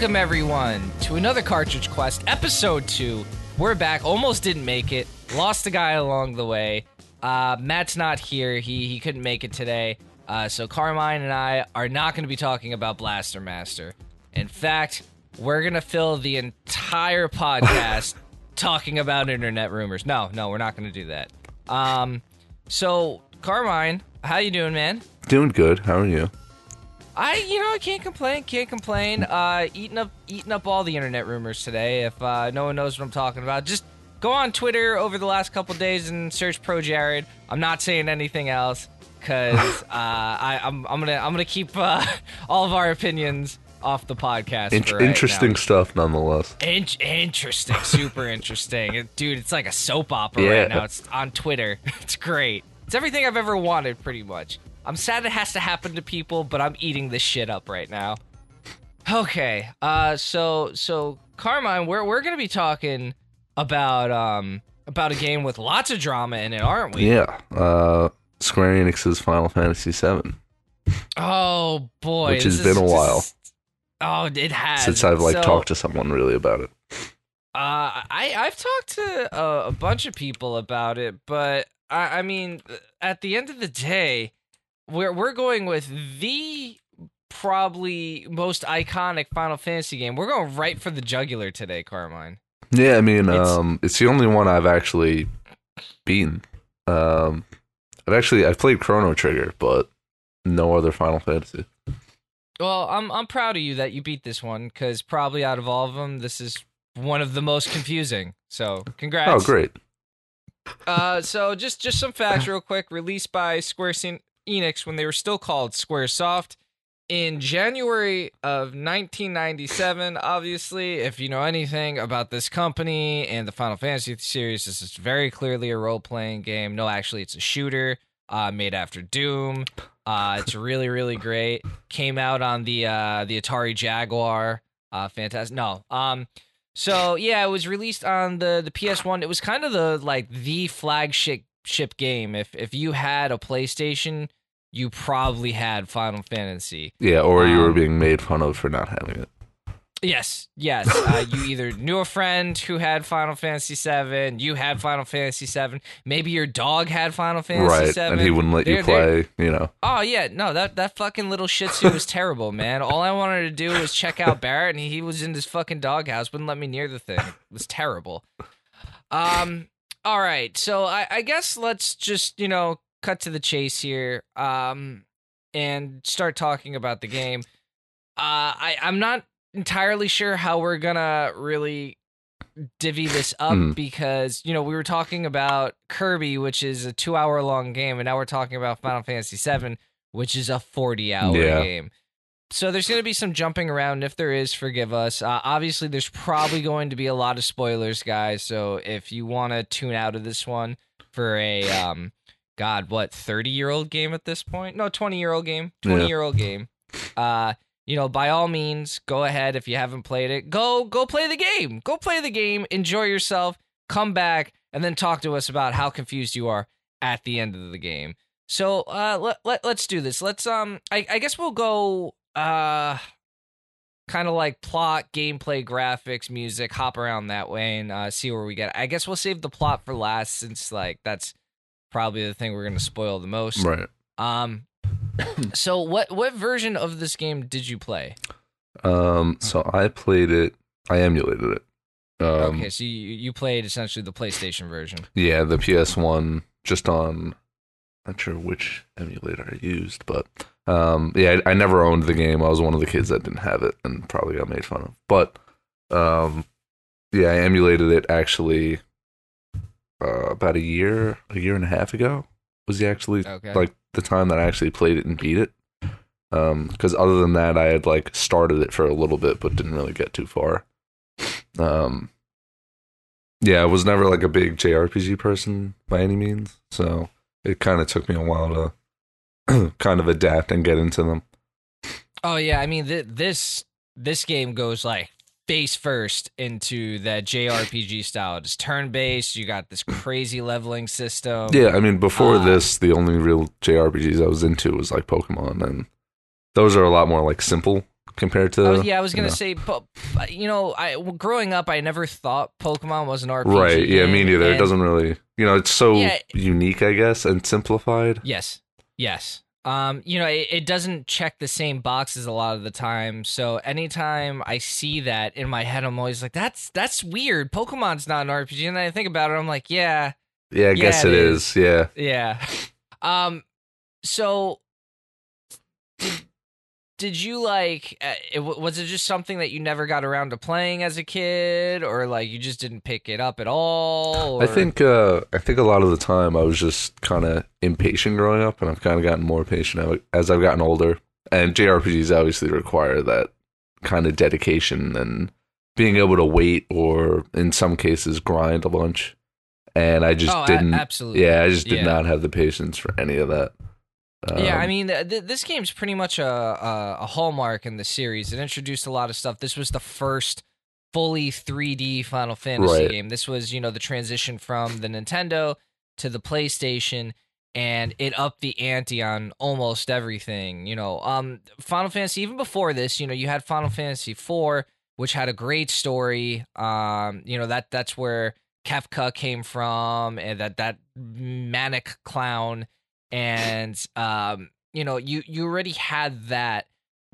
Welcome everyone to another Cartridge Quest, episode two. We're back. Almost didn't make it. Lost a guy along the way. Uh, Matt's not here. He he couldn't make it today. Uh, so Carmine and I are not going to be talking about Blaster Master. In fact, we're gonna fill the entire podcast talking about internet rumors. No, no, we're not gonna do that. Um, so Carmine, how you doing, man? Doing good. How are you? I, you know, I can't complain. Can't complain. Uh, eating up, eating up all the internet rumors today. If uh, no one knows what I'm talking about, just go on Twitter over the last couple days and search ProJared. I'm not saying anything else because uh, I, I'm, I'm gonna, I'm gonna keep uh, all of our opinions off the podcast. In- for right interesting now. stuff, nonetheless. In- interesting, super interesting, dude. It's like a soap opera Yeah. right now. It's on Twitter. It's great. It's everything I've ever wanted, pretty much. I'm sad it has to happen to people, but I'm eating this shit up right now. Okay, uh, so so Carmine, we're we're gonna be talking about um about a game with lots of drama in it, aren't we? Yeah. Uh, Square Enix's Final Fantasy VII. Oh boy, Which has been a while. just- oh, it has Since I've like So- talked to someone really about it. Uh, I I've talked to a, a bunch of people about it, but I, I mean, at the end of the day, we're we're going with the probably most iconic Final Fantasy game. We're going right for the jugular today, Carmine. Yeah, I mean, It's- um, it's the only one I've actually beaten. Um, I've actually I've played Chrono Trigger, but no other Final Fantasy. Well, I'm I'm proud of you that you beat this one because probably out of all of them, this is one of the most confusing. So, congrats. Oh, great. Uh, so just just some facts real quick. Released by Square Sen- Enix when they were still called SquareSoft in January of 1997. Obviously, if you know anything about this company and the Final Fantasy series, this is very clearly a role playing game. No, actually, it's a shooter uh, made after Doom. Uh, it's really really great. Came out on the uh, the Atari Jaguar. Uh, fantastic. No, um, so yeah, it was released on the the PS1. It was kind of the like the flagship ship game. If if you had a PlayStation, you probably had Final Fantasy. Yeah, or you were Um, being made fun of for not having it. Yes, yes. Uh, you either knew a friend who had Final Fantasy Seven, you had Final Fantasy Seven. Maybe your dog had Final Fantasy right, VII. and he wouldn't let you They're- they're- play. You know. Oh yeah, no, that that fucking little Shih Tzu was terrible, man. All I wanted to do was check out Barret, and he was in this fucking doghouse, wouldn't let me near the thing. It was terrible. Um, all right, so I, I guess let's just you know cut to the chase here, um, and start talking about the game. Uh, I I'm not entirely sure how we're gonna really divvy this up Hmm. because you know we were talking about Kirby, which is a two hour long game, and now we're talking about Final Fantasy VII, which is a forty hour Yeah. game. So there's going to be some jumping around. If there is, forgive us. Uh, obviously, there's probably going to be a lot of spoilers, guys. So if you want to tune out of this one for a um, God, what thirty year old game at this point? No, twenty year old game. Twenty Yeah. year old game. Uh, you know, by all means, go ahead if you haven't played it. Go go play the game. Go play the game, enjoy yourself, come back and then talk to us about how confused you are at the end of the game. So, uh let, let let's do this. Let's um I I guess we'll go uh kind of like plot, gameplay, graphics, music, hop around that way and uh see where we get. I guess we'll save the plot for last since like that's probably the thing we're going to spoil the most. Right. Um so what what version of this game did you play? Um. So I played it. I emulated it. Um, okay, so you you played essentially the PlayStation version. Yeah, the PS1 just on not sure which emulator I used, but um yeah, I, I never owned the game. I was one of the kids that didn't have it and probably got made fun of. But um yeah, I emulated it actually uh, about a year, a year and a half ago. Was the actually Okay. like the time that I actually played it and beat it. Um, because other than that, I had like started it for a little bit, but didn't really get too far. Um, yeah, I was never like a big JRPG person by any means, so it kind of took me a while to kind of adapt and get into them. Oh yeah, I mean th- this this game goes like face first into that JRPG style. It's turn based. You got this crazy leveling system. Yeah, I mean, before Uh, this, the only real JRPGs I was into was like Pokemon, and those are a lot more like simple compared to. Yeah, I was gonna know. say, but you know, I well, growing up, I never thought Pokemon was an RPG. Right. Yeah. Me neither. It doesn't really. You know, it's so Yeah. unique, I guess, and simplified. Yes. Yes. Um, you know, it, it doesn't check the same boxes a lot of the time. So anytime I see that in my head, I'm always like, "That's that's weird. Pokemon's not an RPG." And then I think about it, I'm like, "Yeah, Yeah. I Yeah, guess it it is. Yeah. yeah." um, so did, did you like? Uh, it, was it just something that you never got around to playing as a kid, or like you just didn't pick it up at all? I think. Uh, I think a lot of the time I was just kind of impatient growing up, and I've kind of gotten more patient as I've gotten older. And JRPGs obviously require that kind of dedication and being able to wait, or in some cases grind a bunch. And I just oh, didn't. absolutely. Yeah, I just did Yeah. not have the patience for any of that. Yeah, I Um, mean, th- this game's pretty much a, a a hallmark in the series. It introduced a lot of stuff. This was the first fully 3D Final Fantasy Right. game. This was, you know, the transition from the Nintendo to the PlayStation, and it upped the ante on almost everything. You know, um, Final Fantasy. Even before this, you know, you had Final Fantasy IV, which had a great story. Um, you know that that's where Kefka came from, and that that manic clown and um you know you you already had that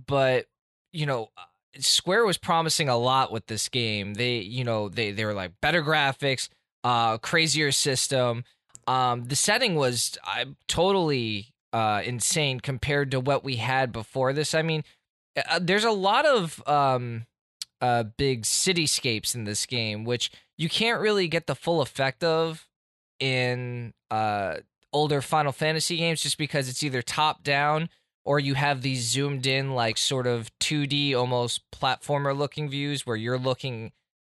but you know uh, square was promising a lot with this game. They you know they they were like better graphics uh crazier system. Um the setting was uh, totally uh insane compared to what we had before this. I mean uh, there's a lot of um uh big cityscapes in this game which you can't really get the full effect of in uh older Final Fantasy games just because it's either top down or you have these zoomed in like sort of 2D almost platformer looking views where you're looking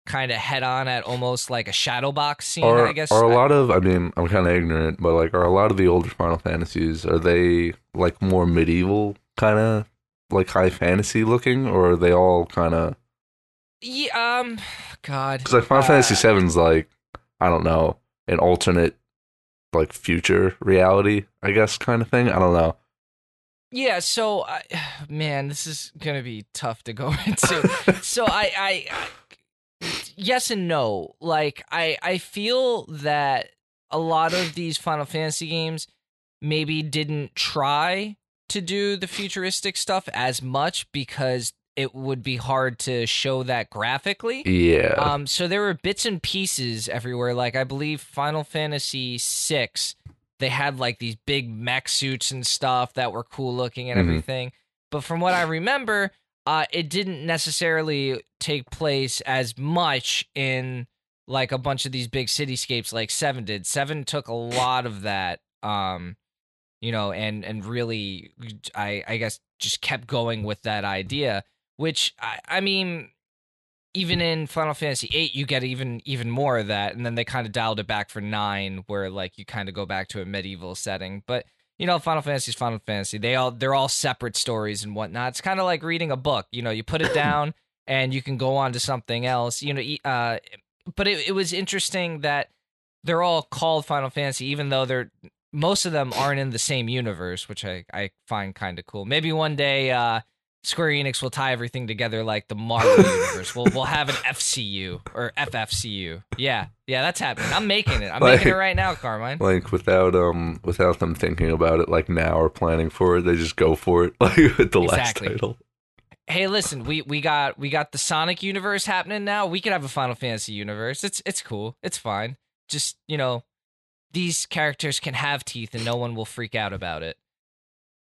kind of head on at almost like a shadow box scene, are, I guess. are a lot of I mean I'm kind of ignorant, but like are a lot of the older Final Fantasies are they like more medieval kind of like high fantasy looking, or are they all kind of yeah, um god. because like Final Uh, Fantasy Seven's like I don't know an alternate like future reality I guess kind of thing. I don't know. Yeah, so I, man, this is gonna be tough to go into. so I, I, I, yes and no. Like I, I feel that a lot of these Final Fantasy games maybe didn't try to do the futuristic stuff as much because it would be hard to show that graphically. yeah. Um, so there were bits and pieces everywhere. Like I believe Final Fantasy VI, they had like these big mech suits and stuff that were cool looking and Mhm. everything. But from what I remember, uh, it didn't necessarily take place as much in like a bunch of these big cityscapes like Seven did. Seven took a lot of that. Um, you know, and and really, I I guess just kept going with that idea. Which I I mean, even in Final Fantasy VIII, you get even even more of that, and then they kind of dialed it back for nine, where like you kind of go back to a medieval setting. But you know, Final Fantasy is Final Fantasy. They all they're all separate stories and whatnot. It's kind of like reading a book. You know, you put it down and you can go on to something else. You know, uh, but it it was interesting that they're all called Final Fantasy, even though they're most of them aren't in the same universe, which I I find kind of cool. Maybe one day. uh Square Enix will tie everything together like the Marvel universe. We'll we'll have an FCU or FFCU. Yeah, yeah, that's happening. I'm making it. I'm Like- making it right now, Carmine. like without um without them thinking about it like now or planning for it, they just go for it like with the Exactly. last title. Hey, listen, we we got we got the Sonic universe happening now. We could have a Final Fantasy universe. It's it's cool. It's fine. Just you know, these characters can have teeth, and no one will freak out about it.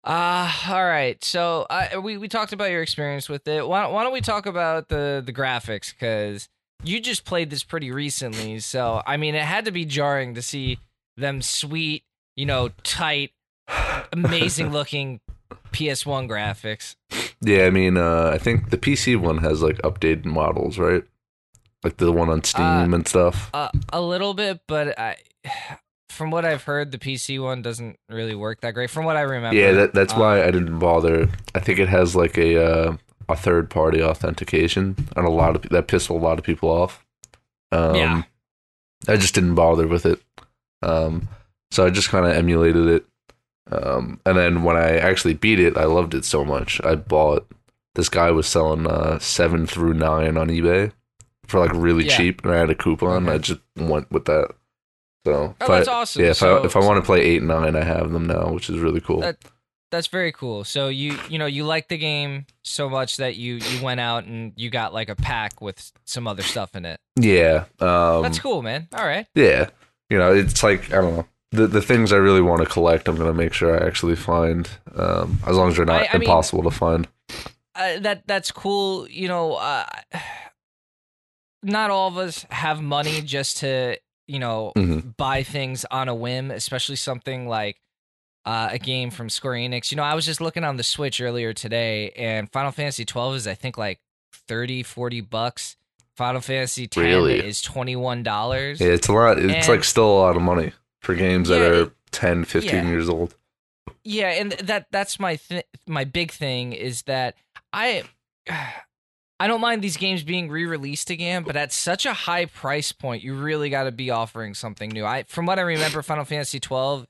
Uh, all right. So uh, we we talked about your experience with it. Why, why don't we talk about the the graphics? Because you just played this pretty recently. So I mean, it had to be jarring to see them sweet, you know, tight, amazing looking PS1 graphics. Yeah, I mean, uh, I think the PC one has like updated models, right? Like the one on Steam and stuff. Uh, a little bit, but I, from what I've heard, the PC one doesn't really work that great. From what I remember, Yeah, that, that's Um, why I didn't bother. I think it has like a uh, a third party authentication, and a lot of that pissed a lot of people off. Um, Yeah. I just didn't bother with it. Um, so I just kind of emulated it. Um, and then when I actually beat it, I loved it so much. I bought this guy was selling uh, seven through nine on eBay for like really Yeah. cheap, and I had a coupon. Okay. I just went with that. So, Oh, if I- that's awesome. Yeah, if So- I if I want to play eight and nine, I have them now, which is really cool. That- That's very cool. So you you know you like the game so much that you you went out and you got like a pack with some other stuff in it. yeah, um, That's cool, man. All right. yeah. You know, it's like I don't know the the things I really want to collect. I'm gonna make sure I actually find, um, as long as they're not I- I mean- impossible to find. uh, that that's cool. You know, uh, not all of us have money just to you know Mhm. buy things on a whim, especially something like uh, a game from Square Enix. You know, I was just looking on the Switch earlier today, and Final Fantasy 12 is I think like 30, 40 bucks. Final Fantasy 10 Really? is twenty one dollars. Yeah, it's a lot. It's And- like still a lot of money for games that are it- 10, 15 yeah. years old. Yeah, and that that's my th- my big thing is that I I don't mind these games being re-released again, but at such a high price point, you really got to be offering something new. I from what I remember, Final Fantasy 12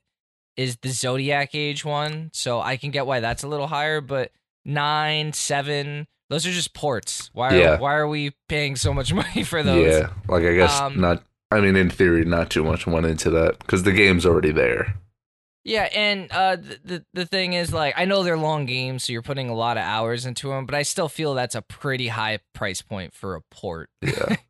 is the Zodiac Age one, so I can get why that's a little higher, but 9, 7, those are just ports. Why are, Yeah. why are we paying so much money for those? Yeah, like I guess Um, not. I mean, in theory, not too much went into that because the game's already there. Yeah, and uh, the, the thing is, like, I know they're long games, so you're putting a lot of hours into them, but I still feel that's a pretty high price point for a port. Yeah,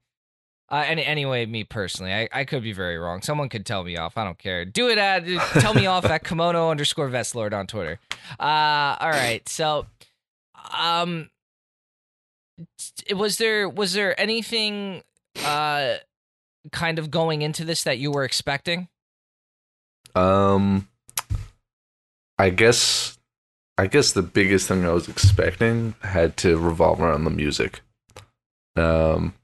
Uh, any, anyway, me personally, I, I could be very wrong. Someone could tell me off. I don't care. Do it at tell me off at kimono underscore vestlord on Twitter. Uh, all right. So, um, was there was there anything uh kind of going into this that you were expecting? Um, I guess, I guess the biggest thing I was expecting had to revolve around the music. Um,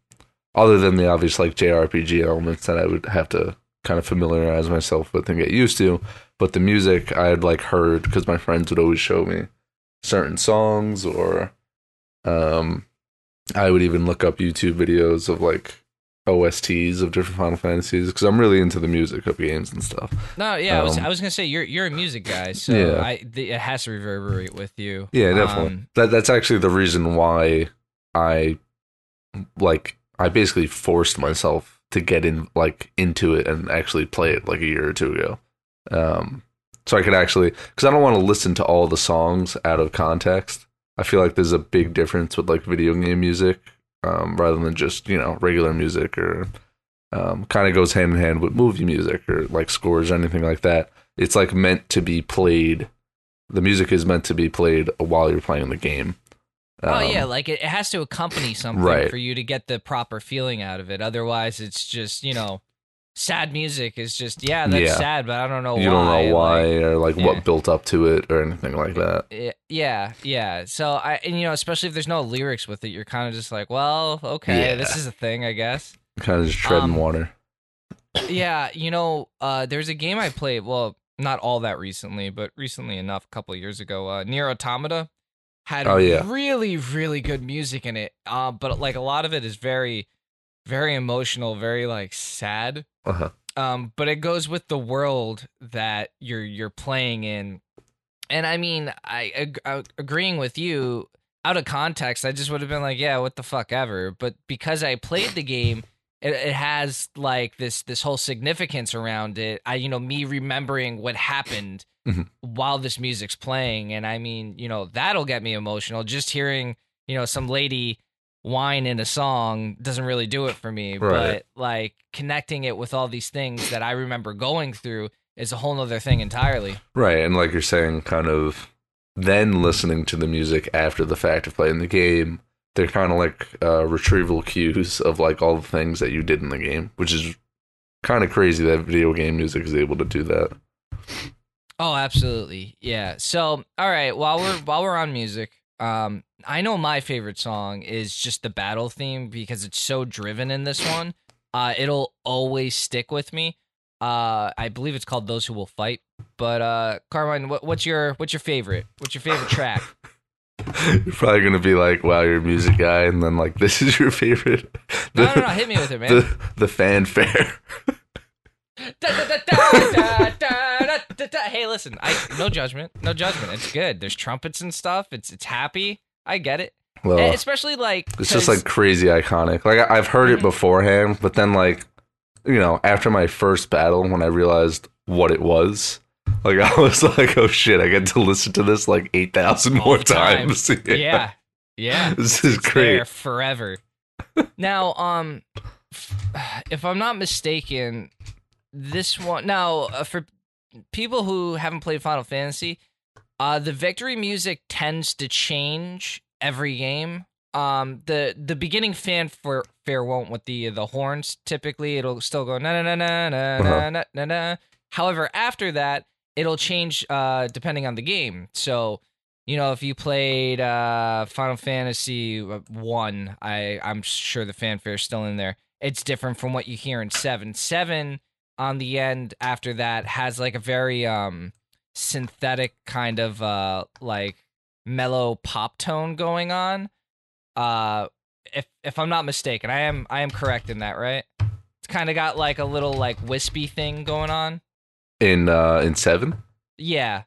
other than the obvious like JRPG elements that I would have to kind of familiarize myself with and get used to, but the music I had like heard because my friends would always show me certain songs or, um, I would even look up YouTube videos of like OSTs of different Final Fantasies because I'm really into the music of games and stuff. No, yeah, I was Um, I was gonna say you're you're a music guy, so Yeah. I the, it has to reverberate with you. Yeah, definitely. Um, that that's actually the reason why I like I basically forced myself to get in like into it and actually play it like a year or two ago. Um so I could actually cuz I don't want to listen to all the songs out of context. I feel like there's a big difference with like video game music um rather than just, you know, regular music or um kind of goes hand in hand with movie music or like scores or anything like that. It's like meant to be played the music is meant to be played while you're playing the game. oh Um, yeah, like it, it has to accompany something Right. for you to get the proper feeling out of it. Otherwise, it's just you know, sad music is just yeah, that's Yeah. sad, but I don't know you why. don't know why like- or like yeah. what built up to it or anything like that. Yeah, yeah. So I and you know, especially if there's no lyrics with it, you're kind of just like, well, okay, Yeah. this is a thing, I guess. Kind of just treading Um, water. yeah, you know, uh, there's a game I played. Well, not all that recently, but recently enough, a couple of years ago. Uh, Nier Automata had Oh, yeah. really, really good music in it. Uh, but like a lot of it is very, very emotional, very like sad. Uh-huh. Um, but it goes with the world that you're you're playing in. And I mean, I, ag- I agreeing with you. Out of context, I just would have been like, "Yeah, what the fuck ever." But because I played the game, it, it has like this this whole significance around it. I, you know, me remembering what happened Mhm. while this music's playing, and I mean, you know, that'll get me emotional. Just hearing, you know, some lady whine in a song doesn't really do it for me. Right. But like connecting it with all these things that I remember going through is a whole nother thing entirely. Right, and like you're saying, kind of then listening to the music after the fact of playing the game, they're kind of like uh, retrieval cues of like all the things that you did in the game, which is kind of crazy that video game music is able to do that. Oh, absolutely. Yeah. So, all right, while we're while we're on music, um I know my favorite song is just the battle theme because it's so driven in this one. Uh it'll always stick with me. Uh I believe it's called Those Who Will Fight. But uh Carmine, what, what's your what's your favorite? What's your favorite track? you're probably gonna be like, "Wow, you're a music guy," and then like, "This is your favorite." No, no, no, hit me with it, man. The, the fanfare. Da, da, da, Hey, listen, I no judgment, no judgment. It's good. There's trumpets and stuff. It's it's happy. I get it. Well, And especially like it's just like crazy iconic. Like I- I've heard it Mhm. beforehand, but then like you know, after my first battle, when I realized what it was, like I was like, oh shit, I get to listen to this like eight thousand more times. yeah, yeah. this is It's great. forever. now, um, if I'm not mistaken, this one now uh, for people who haven't played Final Fantasy, uh, the victory music tends to change every game. Um, the the beginning fanfare won't with the the horns. Typically, it'll still go na na na na na Uh-huh. na na na. However, after that, it'll change uh depending on the game. So you know, if you played uh, Final Fantasy one, I I'm sure the fanfare's still in there. It's different from what you hear in seven. Seven on the end after that has like a very um synthetic kind of uh like mellow pop tone going on. Uh, if if I'm not mistaken, I am I am correct in that, right? It's kind of got like a little like wispy thing going on. In uh in seven, Yeah,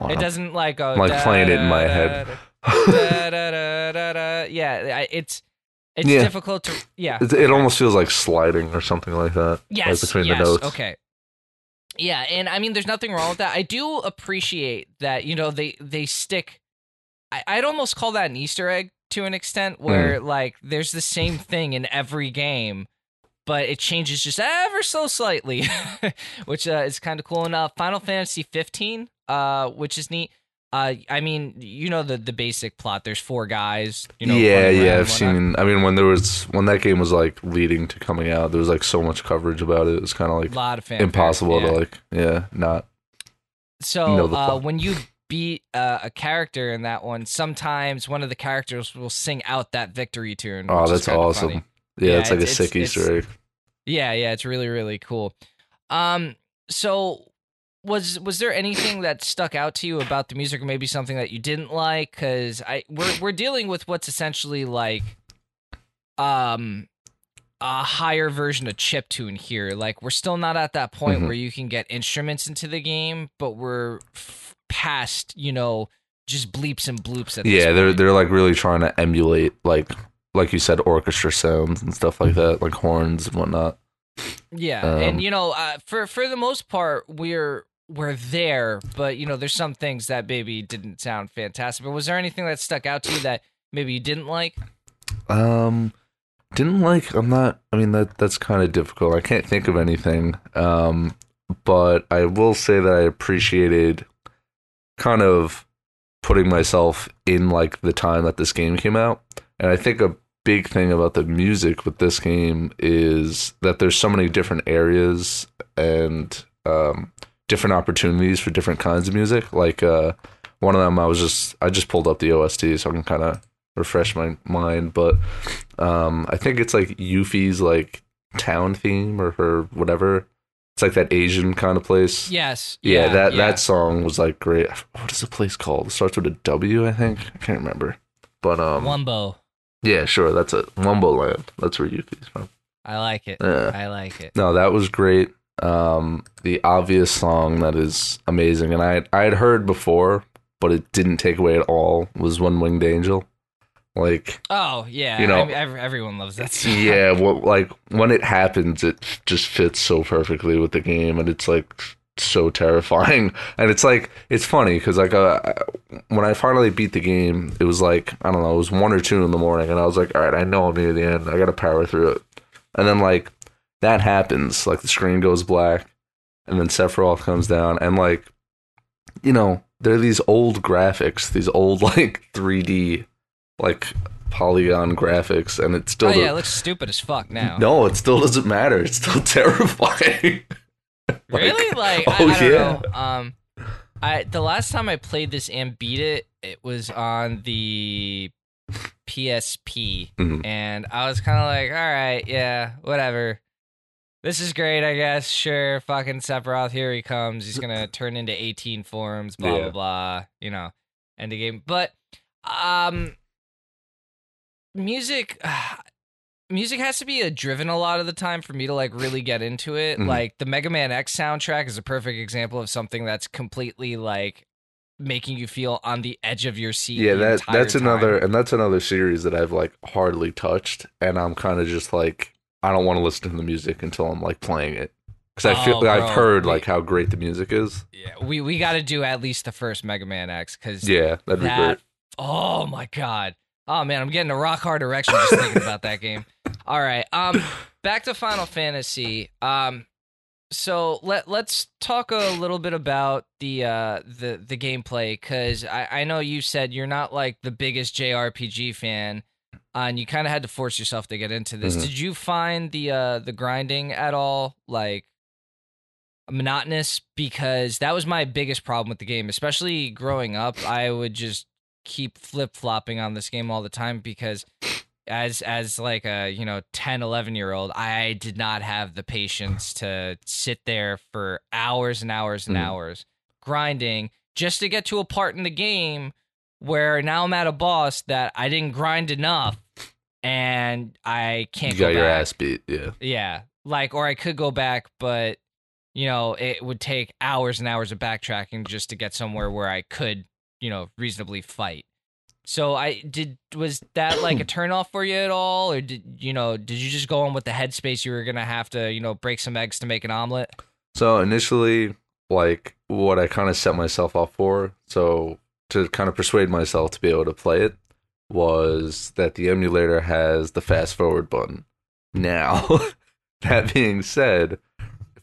Wow. it doesn't like go. I'm, like, playing it in my head. da. Yeah, it's it's Yeah. difficult to yeah. it, it almost feels like sliding or something like that. Yes, like between yes, the notes. Okay. Yeah, and I mean, there's nothing wrong with that. I do appreciate that. You know, they they stick. I, I'd almost call that an Easter egg to an extent, where like there's the same thing in every game, but it changes just ever so slightly, which uh, is kind of cool. And uh, Final Fantasy 15, uh, which is neat. Uh, I mean, you know the the basic plot. There's four guys. You know, yeah, yeah, I've seen. I mean, when there was when that game was like leading to coming out, there was like so much coverage about it. It was kind of like a lot of fanfare, impossible yeah. to like, yeah, not. So uh, when you beat uh, a character in that one, sometimes one of the characters will sing out that victory tune. Oh, that's awesome. funny. Yeah, Yeah, it's like a it's- sick it's- Easter egg. Yeah, yeah, it's really really cool. Um, so was was there anything that stuck out to you about the music, or maybe something that you didn't like? Because I we're we're dealing with what's essentially like, um. A higher version of chip tune here. Like we're still not at that point Mhm. where you can get instruments into the game, but we're f- past, you know, just bleeps and bloops at Yeah, they're point. they're like really trying to emulate like like you said orchestra sounds and stuff like that, like horns and whatnot. Yeah, Um, and you know, uh, for for the most part, we're we're there, but you know, there's some things that maybe didn't sound fantastic. But was there anything that stuck out to you that maybe you didn't like? Um didn't like I'm not I mean that that's kind of difficult. I can't think of anything. Um but I will say that I appreciated kind of putting myself in like the time that this game came out. And I think a big thing about the music with this game is that there's so many different areas and um different opportunities for different kinds of music. Like uh one of them I was just I just pulled up the OST so I can kind of refresh my mind, but um I think it's like Yuffie's like town theme or her whatever. It's like that Asian kind of place. Yes. Yeah, that yeah. that song was like great. What is the place called? It starts with a W, I think. I can't remember. But um Wumbo. yeah, sure, that's it. Wumbo Land. That's where Yuffie's from. I like it. Yeah. I like it. No, that was great. Um, the obvious song that is amazing, and I I had heard before, but it didn't take away at all. Was One Winged Angel, like Oh yeah, You know- I mean, everyone loves that. Song. yeah, what like when it happens, it just fits so perfectly with the game, and it's like so terrifying. And it's like it's funny because like uh, when I finally beat the game, it was like I don't know, it was one or two in the morning, and I was like, all right, I know I'm near the end. I got to power through it. And then like that happens, like the screen goes black, and then Sephiroth comes down, and like you know, there are these old graphics, these old like 3D like polygon graphics, and it still Oh yeah, it looks stupid as fuck now. no, it still doesn't matter. It's still terrifying. Like- really? Like, oh, I don't yeah. know. Um, I the last time I played this and beat it, it was on the PSP, Mhm. and I was kind of like, all right, yeah, whatever. This is great, I guess. Sure, fucking Sephiroth, here he comes. He's gonna turn into 18 forms, blah Yeah. blah blah. You know, end of game. But um, music. Music has to be uh, driven a lot of the time for me to like really get into it. Mhm. Like the Mega Man X soundtrack is a perfect example of something that's completely like making you feel on the edge of your seat. yeah the that that's another time. and that's another series that i've like hardly touched and i'm kind of just like i don't want to listen to the music until i'm like playing it because i feel Oh, i've bro, heard we- like how great the music is Yeah, we we got to do at least the first Mega Man X because yeah that'd be great Oh my god. Oh man, I'm getting a rock hard erection just thinking about that game. All right, um, back to Final Fantasy. Um, so let let's talk a little bit about the uh the the gameplay because I I know you said you're not like the biggest JRPG fan. Uh, and you kind of had to force yourself to get into this. Mhm. Did you find the uh the grinding at all like monotonous? Because that was my biggest problem with the game, especially growing up. I would just keep flip flopping on this game all the time because as as like a you know 10 11 year old i did not have the patience to sit there for hours and hours and Mhm. hours grinding just to get to a part in the game where now i'm at a boss that i didn't grind enough and i can't you go got your back. ass beat yeah Yeah. Like, or I could go back, but, you know, it would take hours and hours of backtracking just to get somewhere where I could, you know, reasonably fight. So I did, was that like a turnoff for you at all? Or did, you know, did you just go on with the headspace you were going to have to, you know, break some eggs to make an omelet? So initially, like what I kind of set myself up for, so to kind of persuade myself to be able to play it, was that the emulator has the fast forward button. Now, that being said,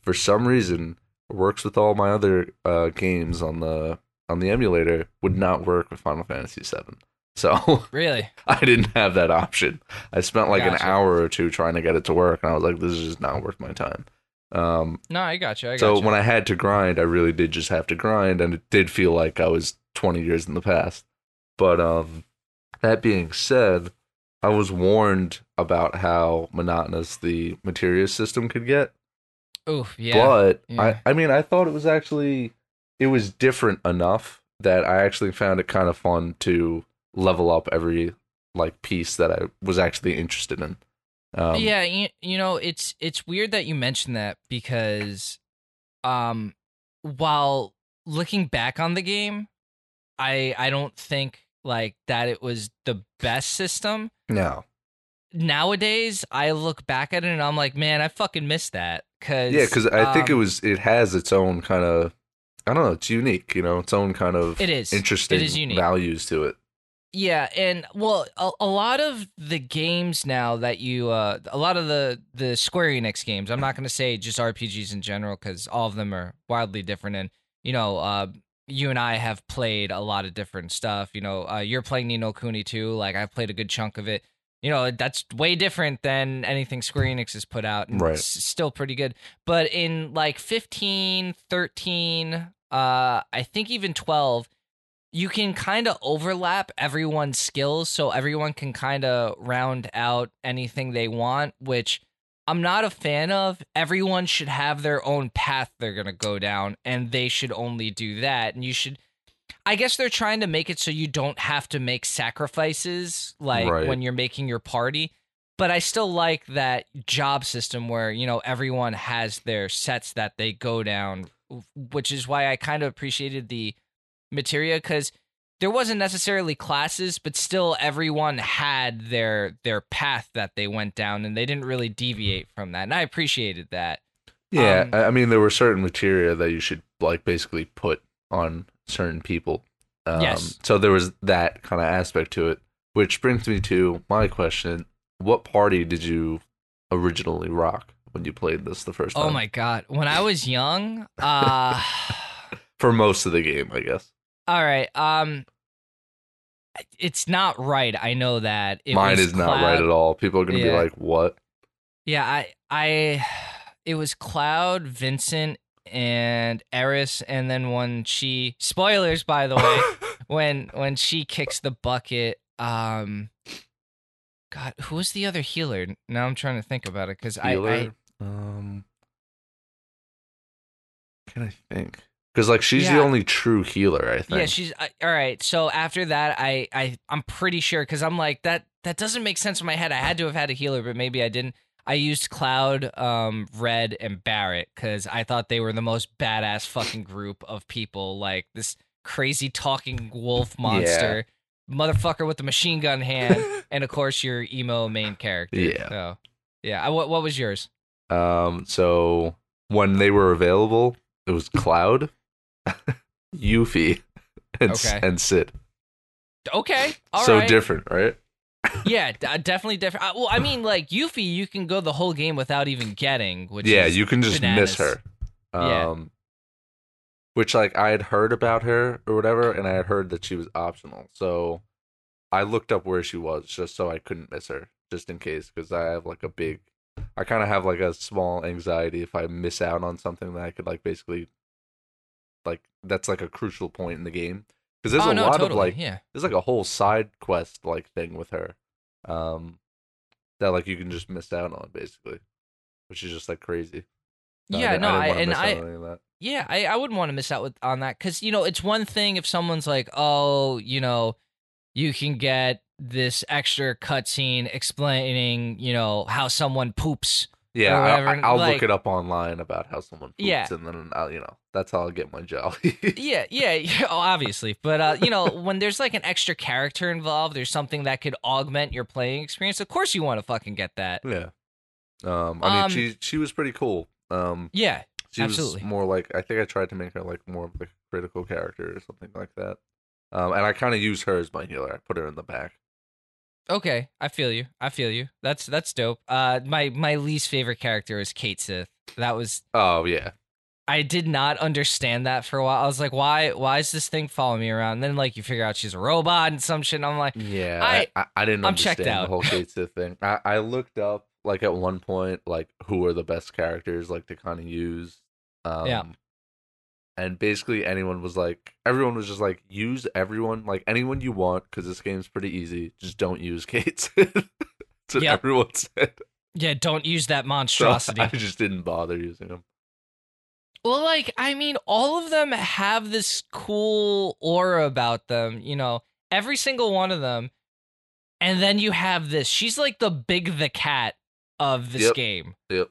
for some reason, it works with all my other uh, games on the on the emulator. Would not work with Final Fantasy VII. So Really? I didn't have that option. I spent like Gotcha. an hour or two trying to get it to work, and I was like, "This is just not worth my time." Um, No, I got you. I got so you. when I had to grind, I really did just have to grind, and it did feel like I was 20 years in the past. But um, that being said, I was warned about how monotonous the materia system could get. Oof, yeah. but yeah. I, I mean, I thought it was actually it was different enough that I actually found it kind of fun to level up every like piece that I was actually interested in. Um, yeah, you, you know, it's it's weird that you mentioned that because um while looking back on the game, I I don't think like that it was the best system. No. Nowadays, I look back at it and I'm like, man, I fucking missed that cuz Yeah, because I think it um, was it has its own kind of I don't know, it's unique, you know, its own kind of It is. interesting It is unique. values to it. Yeah, and well, a, a lot of the games now that you, uh, a lot of the the Square Enix games. I'm not going to say just RPGs in general because all of them are wildly different. And you know, uh, you and I have played a lot of different stuff. You know, uh, you're playing Ni no Kuni too. Like I've played a good chunk of it. You know, that's way different than anything Square Enix has put out. And Right. It's still pretty good. But in like 15, 13, uh, I think even 12 you can kind of overlap everyone's skills so everyone can kind of round out anything they want which i'm not a fan of everyone should have their own path they're going to go down and they should only do that and you should i guess they're trying to make it so you don't have to make sacrifices like Right. when you're making your party but i still like that job system where you know everyone has their sets that they go down which is why i kind of appreciated the materia because there wasn't necessarily classes but still everyone had their their path that they went down and they didn't really deviate from that and i appreciated that Yeah, Um, I mean there were certain materia that you should like basically put on certain people. Um, Yes. So there was that kind of aspect to it, which brings me to my question: What party did you originally rock when you played this the first time? oh my god when i was young uh For most of the game, I guess. All right um it's not right i know that it Mine is not right at all. People are gonna be like, "What?" Yeah, I I it was Cloud, Vincent, and Aeris, and then when she spoilers by the way, when when she kicks the bucket, um God, who was the other healer? Now I'm trying to think about it because I, I um, can I think? Because like she's the only true healer, I think. yeah she's I, all right. So after that, I I I'm pretty sure because I'm like that that doesn't make sense in my head. I had to have had a healer, but maybe I didn't. I used Cloud, um, Red, and Barret because I thought they were the most badass fucking group of people. Like this crazy talking wolf monster, motherfucker with the machine gun hand, and of course your emo main character. Yeah. So, yeah. I- What what was yours? Um, so when they were available, it was Cloud, Yuffie, and Okay. and Cid. Okay. all right. so different, right? Yeah, d- uh, definitely different. Uh, well, I mean, like Yuffie, you can go the whole game without even getting. Which yeah, you can just bananas. miss her. Yeah. Um, which like I had heard about her or whatever, and I had heard that she was optional. So I looked up where she was just so I couldn't miss her, just in case, because I have like a big, I kind of have like a small anxiety if I miss out on something that I could like basically, that's like a crucial point in the game. Because there's oh a no, lot totally. of like yeah. there's like a whole side quest like thing with her um that like you can just miss out on basically which is just like crazy Yeah, no, I, I- and want to miss I- out on any of that Yeah, I, I wouldn't want to miss out with on that because you know it's one thing if someone's like, oh, you know, you can get this extra cutscene explaining, you know, how someone poops. yeah I, I'll like- look it up online about how someone poops Yeah. and then I'll, you know that's how i'll get my jolly Yeah, yeah, yeah oh, obviously, but uh, you know, when there's like an extra character involved, there's something that could augment your playing experience. Of course, you want to fucking get that. yeah um i mean Um, she she was pretty cool um Yeah, she absolutely. was more like i think i tried to make her like more of a critical character or something like that um and i kind of used her as my healer i put her in the back okay, I feel you. I feel you. That's that's dope. Uh, my my least favorite character was Cait Sith. That was oh yeah I did not understand that for a while. I was like, why why is this thing following me around? And then like you figure out she's a robot and some shit. And I'm like, Yeah, I- I, I, didn't I'm understand checked the whole Cait thing. I, I looked up like at one point like who are the best characters like to kind of use. Um, Yeah. And basically anyone was like, everyone was just like, use everyone, like anyone you want, because this game's pretty easy. Just don't use Cait Sith. That's what Yep. everyone said. yeah, don't use that So monstrosity. I just didn't bother using them. Well, like I mean, all of them have this cool aura about them. You know, every single one of them. And then you have this. She's like the big the cat of this Yep. game. Yep.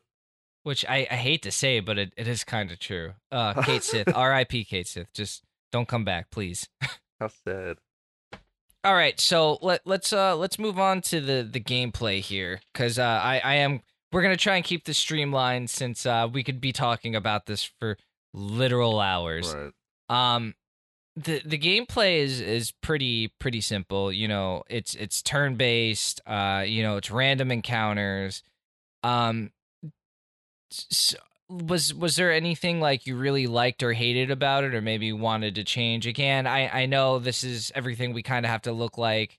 Which I, I hate to say, but it, it is kind of true. Uh, Cait Sith, R.I.P. Cait Sith. Just don't come back, please. How sad. All right, so let let's uh let's move on to the the gameplay here because uh, I I am we're gonna try and keep this streamlined since uh we could be talking about this for literal hours. Right. Um, the the gameplay is is pretty pretty simple. You know, it's it's turn based. Uh, you know, it's random encounters. Um, s was was there anything like you really liked or hated about it, or maybe wanted to change? Again, I I know this is everything we kind of have to look like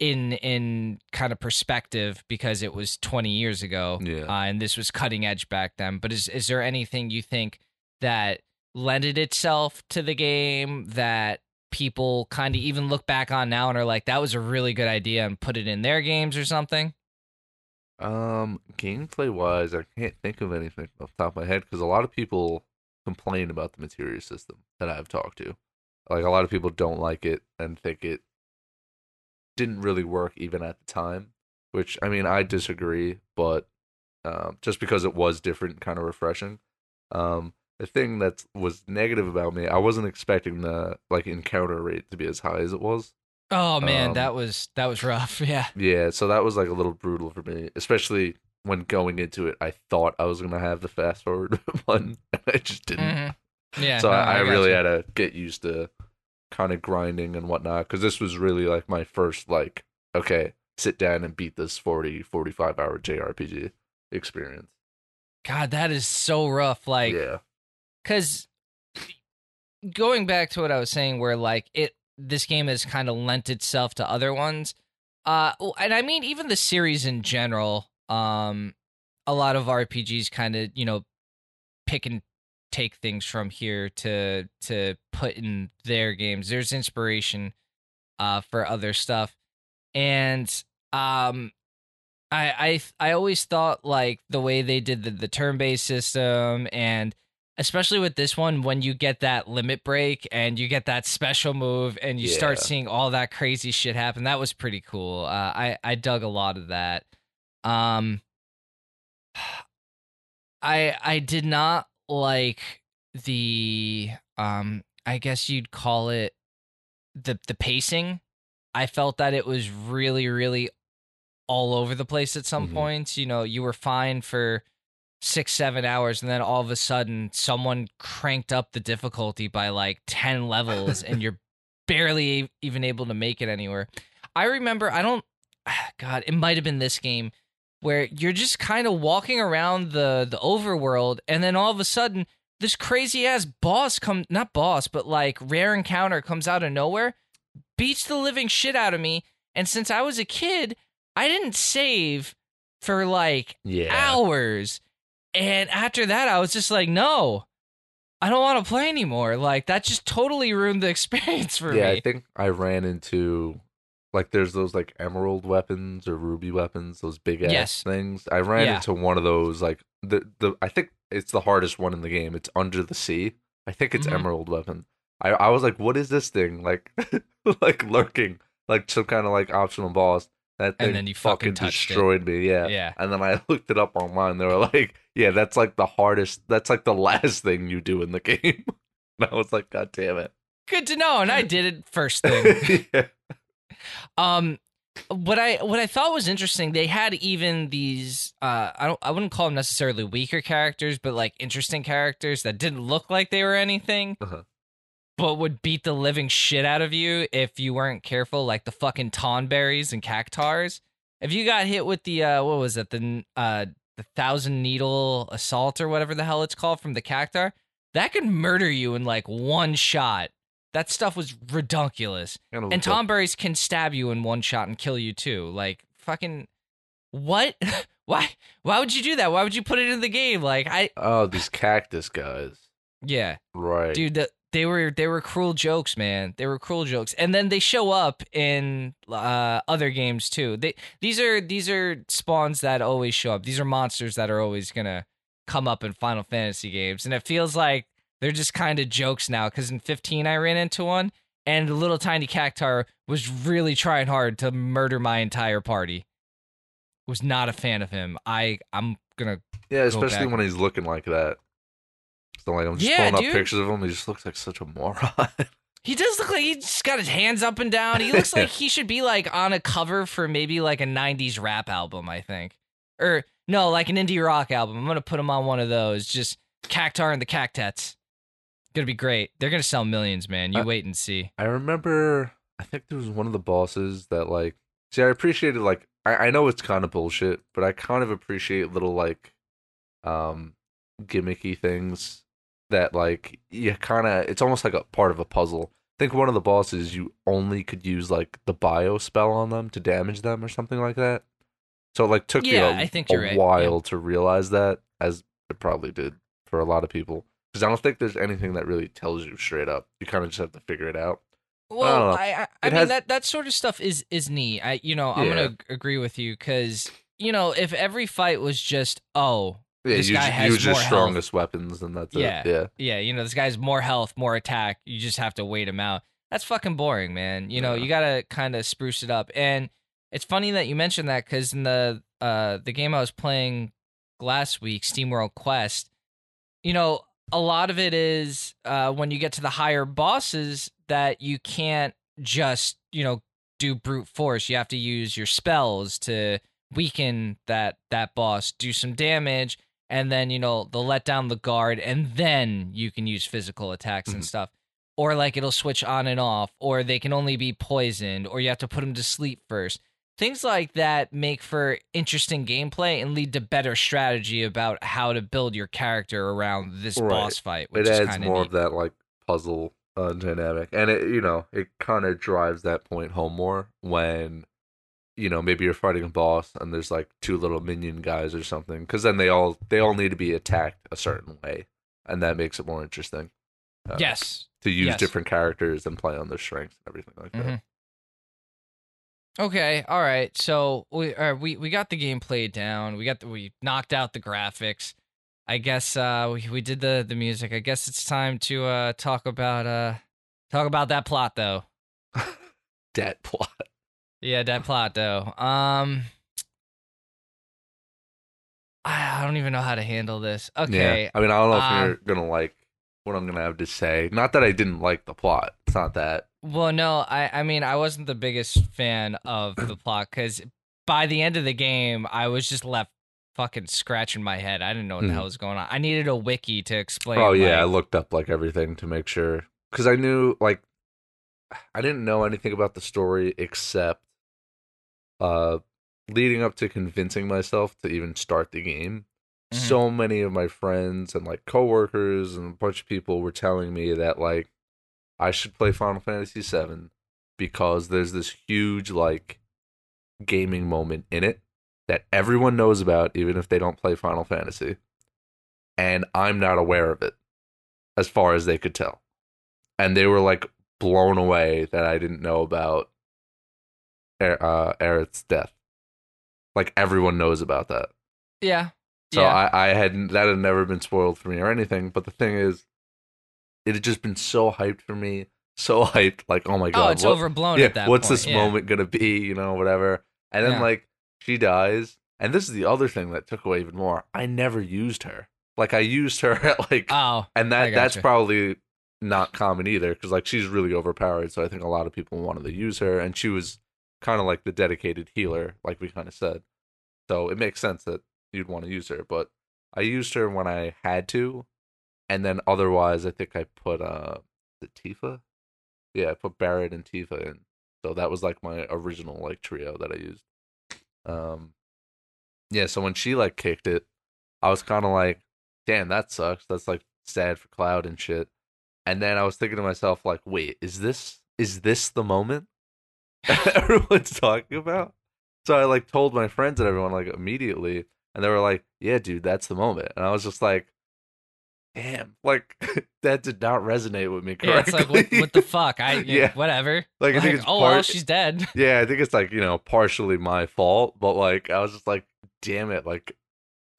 in in kind of perspective because it was 20 years ago Yeah. uh, and this was cutting edge back then but is is there anything you think that lended itself to the game that people kind of even look back on now and are like that was a really good idea and put it in their games or something Um, gameplay wise, I can't think of anything off the top of my head because a lot of people complain about the materia system that I've talked to. Like a lot of people don't like it and think it didn't really work even at the time. Which I mean, I disagree, but um, just because it was different, kind of refreshing. Um, the thing that was negative about me, I wasn't expecting the like encounter rate to be as high as it was. oh man Um, that was that was rough yeah Yeah, so that was like a little brutal for me, especially when going into it. I thought I was gonna have the fast forward button, and I just didn't. Mhm. yeah so no, I, I really you. had to get used to kind of grinding and whatnot because this was really like my first like okay, sit down and beat this 40, 45 hour JRPG experience. god that is so rough like yeah, because going back to what I was saying, where like it, this game has kind of lent itself to other ones, uh, and I mean even the series in general. Um, a lot of RPGs kind of you know pick and take things from here to to put in their games. There's inspiration uh for other stuff, and um. I, I I always thought like the way they did the, the turn based system and especially with this one when you get that limit break and you get that special move and you start seeing all that crazy shit happen that was pretty cool uh, i i dug a lot of that um i i did not like the um I guess you'd call it the the pacing. I felt that it was really, really all over the place at some Mhm. points. You know, you were fine for six, seven hours, and then all of a sudden, someone cranked up the difficulty by like 10 levels, and you're barely even able to make it anywhere. I remember, I don't, God, it might have been this game where you're just kind of walking around the the overworld, and then all of a sudden, this crazy ass boss come not boss, but like rare encounter comes out of nowhere, beats the living shit out of me. And since I was a kid, I didn't save for like Yeah. hours. And after that, I was just like, no, I don't want to play anymore. Like that just totally ruined the experience for me. yeah, I think I ran into like there's those like emerald weapons or ruby weapons, those big ass Yes. things. I ran Yeah. into one of those like the the I think it's the hardest one in the game. It's under the sea. I think it's Mhm. emerald weapon. I I was like, what is this thing? Like like lurking, like some kind of like optional boss. That thing And then you fucking fucking touched it. destroyed me. Yeah. Yeah. And then I looked it up online. They were like, yeah, that's like the hardest. That's like the last thing you do in the game. and I was like, God damn it. Good to know. And I did it first thing. yeah. Um, what I what I thought was interesting, they had even these. Uh, I don't. I wouldn't call them necessarily weaker characters, but like interesting characters that didn't look like they were anything, Uh-huh. but would beat the living shit out of you if you weren't careful. Like the fucking tonberries and cactars. If you got hit with the uh, what was it the uh the thousand needle assault or whatever the hell it's called from the cactar, that could murder you in like one shot. That stuff was redunculous. Kinda And Tonberries can stab you in one shot and kill you too. Like fucking what? why? Why would you do that? Why would you put it in the game? Like I Oh, these cactus guys. yeah, Right. dude. The, they were they were cruel jokes, man. They were cruel jokes, and then they show up in uh, other games too. They these are these are spawns that always show up. These are monsters that are always gonna come up in Final Fantasy games, and it feels like they're just kind of jokes now. Because in 15, I ran into one, and the little tiny cactar was really trying hard to murder my entire party. Was not a fan of him. I I'm gonna yeah, especially when he's looking like that. So like I'm just Yeah, pulling dude. up pictures of him. He just looks like such a moron. He does look like he's got his hands up and down. He looks like he should be like on a cover for maybe like a 90s rap album, I think. Or no, like an indie rock album. I'm going to put him on one of those. Just Cactar and the Cactettes. To be great. They're to sell millions, man. You Uh, wait and see. I remember. I think there was one of the bosses that like. See, I appreciated like. I, I know it's kind of bullshit, but I kind of appreciate little like, um, gimmicky things that like you kind of. It's almost like a part of a puzzle. I think one of the bosses you only could use like the bio spell on them to damage them or something like that. So it like took Yeah, me a, I think a right, while to realize that, as it probably did for a lot of people. Because I don't think there's anything that really tells you straight up. You kind of just have to figure it out. Well. I I, I mean has- that that sort of stuff is is neat. I you know, I'm Yeah. going to agree with you cuz you know, if every fight was just oh, Yeah, This use, guy has use your more health. strongest weapons, and that's Yeah. it. Yeah, yeah, you know, this guy's more health, more attack. You just have to wait him out. That's fucking boring, man. You know, Yeah. you gotta kind of spruce it up. And it's funny that you mentioned that because in the uh the game I was playing last week, Steam World Quest, you know, a lot of it is uh when you get to the higher bosses that you can't just you know do brute force. You have to use your spells to weaken that that boss, do some damage, and then you know they'll let down the guard and then you can use physical attacks and Mhm. stuff or like it'll switch on and off or they can only be poisoned or you have to put them to sleep first things like that make for interesting gameplay and lead to better strategy about how to build your character around this Right. boss fight which it is adds more of of that like puzzle uh, dynamic, and it you know it kind of drives that point home more when you know maybe you're fighting a boss and there's like two little minion guys or something, because then they all they all need to be attacked a certain way, and that makes it more interesting. uh, yes to use yes. different characters and play on their strengths and everything like that. Okay all right so we uh, we we got the gameplay down we got the, we knocked out the graphics i guess uh we, we did the the music i guess it's time to uh talk about uh talk about that plot though Debt plot. Yeah, that plot though. Um I I don't even know how to handle this. Okay. Yeah. I mean, I don't know if um, you're gonna like what I'm gonna have to say. Not that I didn't like the plot. It's not that. Well, no, I I mean I wasn't the biggest fan of the plot because by the end of the game I was just left fucking scratching my head. I didn't know what the hell was going on. I needed a wiki to explain. Oh yeah, I looked up like everything to make sure because I knew like I didn't know anything about the story except uh leading up to convincing myself to even start the game. Mhm. So many of my friends and like coworkers and a bunch of people were telling me that like I should play Final Fantasy VII because there's this huge like gaming moment in it that everyone knows about even if they don't play Final Fantasy and I'm not aware of it as far as they could tell. And they were like blown away that I didn't know about uh, Aerith's death. Like everyone knows about that. yeah. So yeah. I, I hadn't that had never been spoiled for me or anything. But the thing is, it had just been so hyped for me, so hyped. Like oh my oh, god, oh, it's what- overblown yeah, at that what's point. this yeah. moment gonna be? You know, whatever. And then Yeah. like she dies, and this is the other thing that took away even more. I never used her. Like I used her at like Oh, and that that's gotcha. probably not common either because like she's really overpowered so i think a lot of people wanted to use her and she was kind of like the dedicated healer like we kind of said so it makes sense that you'd want to use her but i used her when i had to and then otherwise i think i put uh the tifa? Yeah i put Barret and tifa in. So that was like my original like trio that i used. Um yeah so when she like kicked it i was kind of like damn that sucks. That's like sad for cloud and shit. And then i was thinking to myself like wait is this is this the moment everyone's talking about? So i like told my friends and everyone like immediately and they were like yeah dude that's the moment. And i was just like damn like that did not resonate with me yeah. It's like what, what the fuck? I Yeah. whatever. like i think Like, it's oh part well, she's dead. yeah, I think it's like, you know, partially my fault, but like I was just like, damn it, like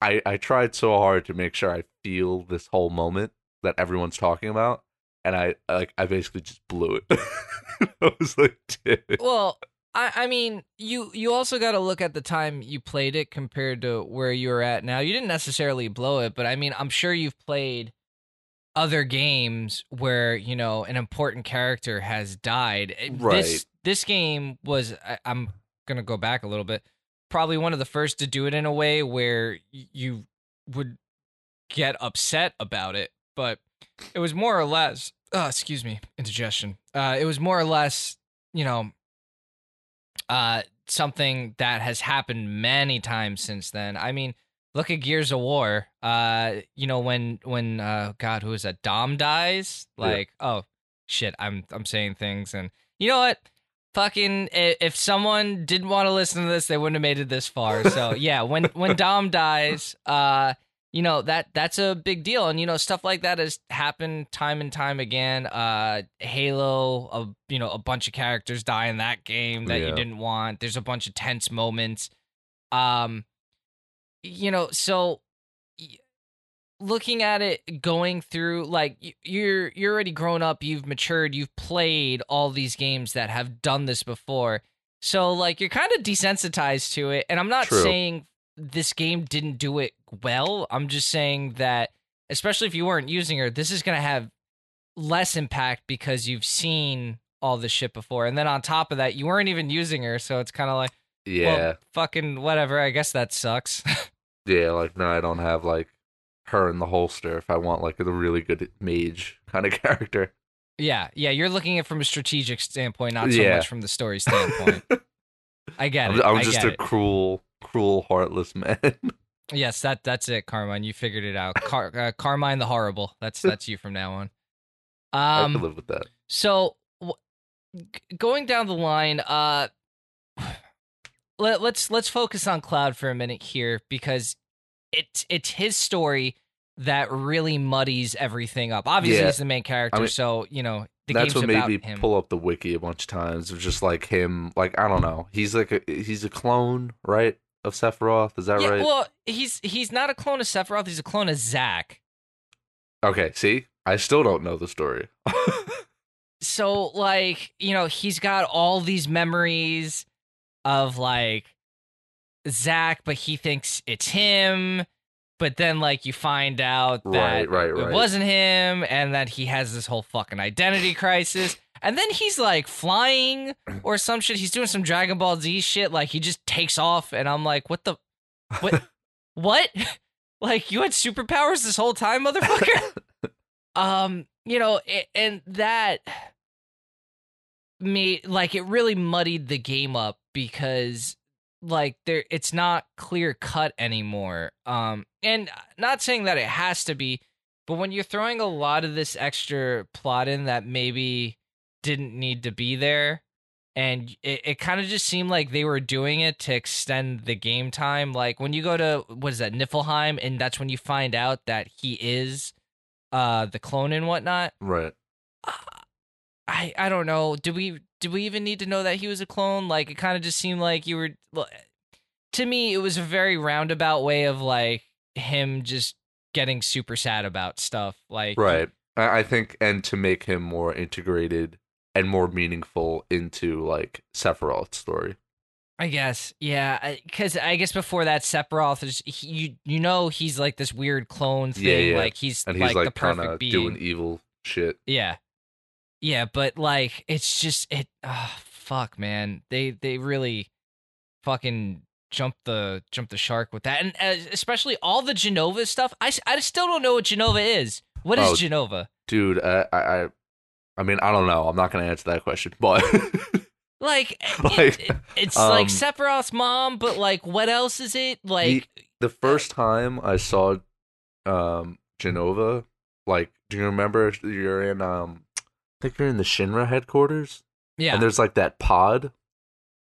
I I tried so hard to make sure I feel this whole moment that everyone's talking about and I like I basically just blew it. I was like, damn it. Well, I, I mean, you you also got to look at the time you played it compared to where you were at now. You didn't necessarily blow it, but I mean, I'm sure you've played other games where you know an important character has died. Eh, This this game was. I, I'm gonna go back a little bit. Probably one of the first to do it in a way where you would get upset about it, but it was more or less. Uh, excuse me, indigestion. Uh, it was more or less, you know, uh, something that has happened many times since then. I mean, look at Gears of War. Uh, you know, when when uh, God, who is that? Dom dies. Yeah. Like, oh shit, I'm I'm saying things, and you know what? Fucking, if someone didn't want to listen to this, they wouldn't have made it this far. So yeah, when when Dom dies, uh, you know that that's a big deal, and you know stuff like that has happened time and time again. Uh, Halo, a, you know, a bunch of characters die in that game that you didn't want. There's a bunch of tense moments. Um, you know, so looking at it, going through like you're you're already grown up, you've matured, you've played all these games that have done this before. So like you're kind of desensitized to it, and I'm not True. saying this game didn't do it well. I'm just saying that, especially if you weren't using her, this is gonna have less impact because you've seen all this shit before. And then on top of that, you weren't even using her, so it's kind of like, Yeah. well, fucking whatever. I guess that sucks. yeah, like no, I don't have like her in the holster if I want like a really good mage kind of character. yeah, yeah. You're looking at it from a strategic standpoint, not so Yeah. much from the story standpoint. I get I'm, it. I'm I just a it. cruel, cruel, heartless man. Yes, that that's it, Carmine. You figured it out. Car- uh, Carmine the horrible. That's that's you from now on. I Um, live with that. So, w- going down the line, uh, let, let's let's focus on Cloud for a minute here because it's it's his story that really muddies everything up. Obviously, Yeah. he's the main character, I mean, so you know the That's game's what made about me him. pull up the wiki a bunch of times. Of just like him, like I don't know. He's like a he's a clone, right, of Sephiroth. Is that yeah, right? well, he's he's not a clone of Sephiroth. He's a clone of Zack. okay, see, I still don't know the story. so like you know he's got all these memories of like Zack, but he thinks it's him. but then like you find out that Right, right, it wasn't him and that he has this whole fucking identity crisis. And then he's like flying or some shit. He's doing some Dragon Ball Z shit. Like he just takes off, and I'm like, what the, what, what? Like you had superpowers this whole time, motherfucker. um, you know, and that made like it really muddied the game up because like there it's not clear cut anymore. Um, and not saying that it has to be, but when you're throwing a lot of this extra plot in that maybe didn't need to be there and it, it kind of just seemed like they were doing it to extend the game time like when you go to what is that Nibelheim and that's when you find out that he is uh the clone and whatnot Right. i i don't know do we do we even need to know that he was a clone like it kind of just seemed like you were well, to me it was a very roundabout way of like him just getting super sad about stuff like Right. I think, and to make him more integrated and more meaningful into like Sephiroth's story. I guess, yeah, because I guess before that, Sephiroth is he, you you know he's like this weird clone thing, Yeah, yeah. like he's And he's like, the like, kind perfect of being. doing evil shit. yeah, yeah, but like it's just it. Oh, fuck, man, they they really fucking jump the jumped the shark with that, and uh, especially all the Jenova stuff. I I still don't know what Jenova is. What is Oh, Jenova? Dude, I, I, I- mean, I don't know. I'm not gonna answer that question, but Like, Like, it- it's um, like Sephiroth's mom, but like, what else is it? Like, the first time I saw um Jenova, like, do you remember you're in um I think you're in the Shinra headquarters? yeah, And there's like that pod.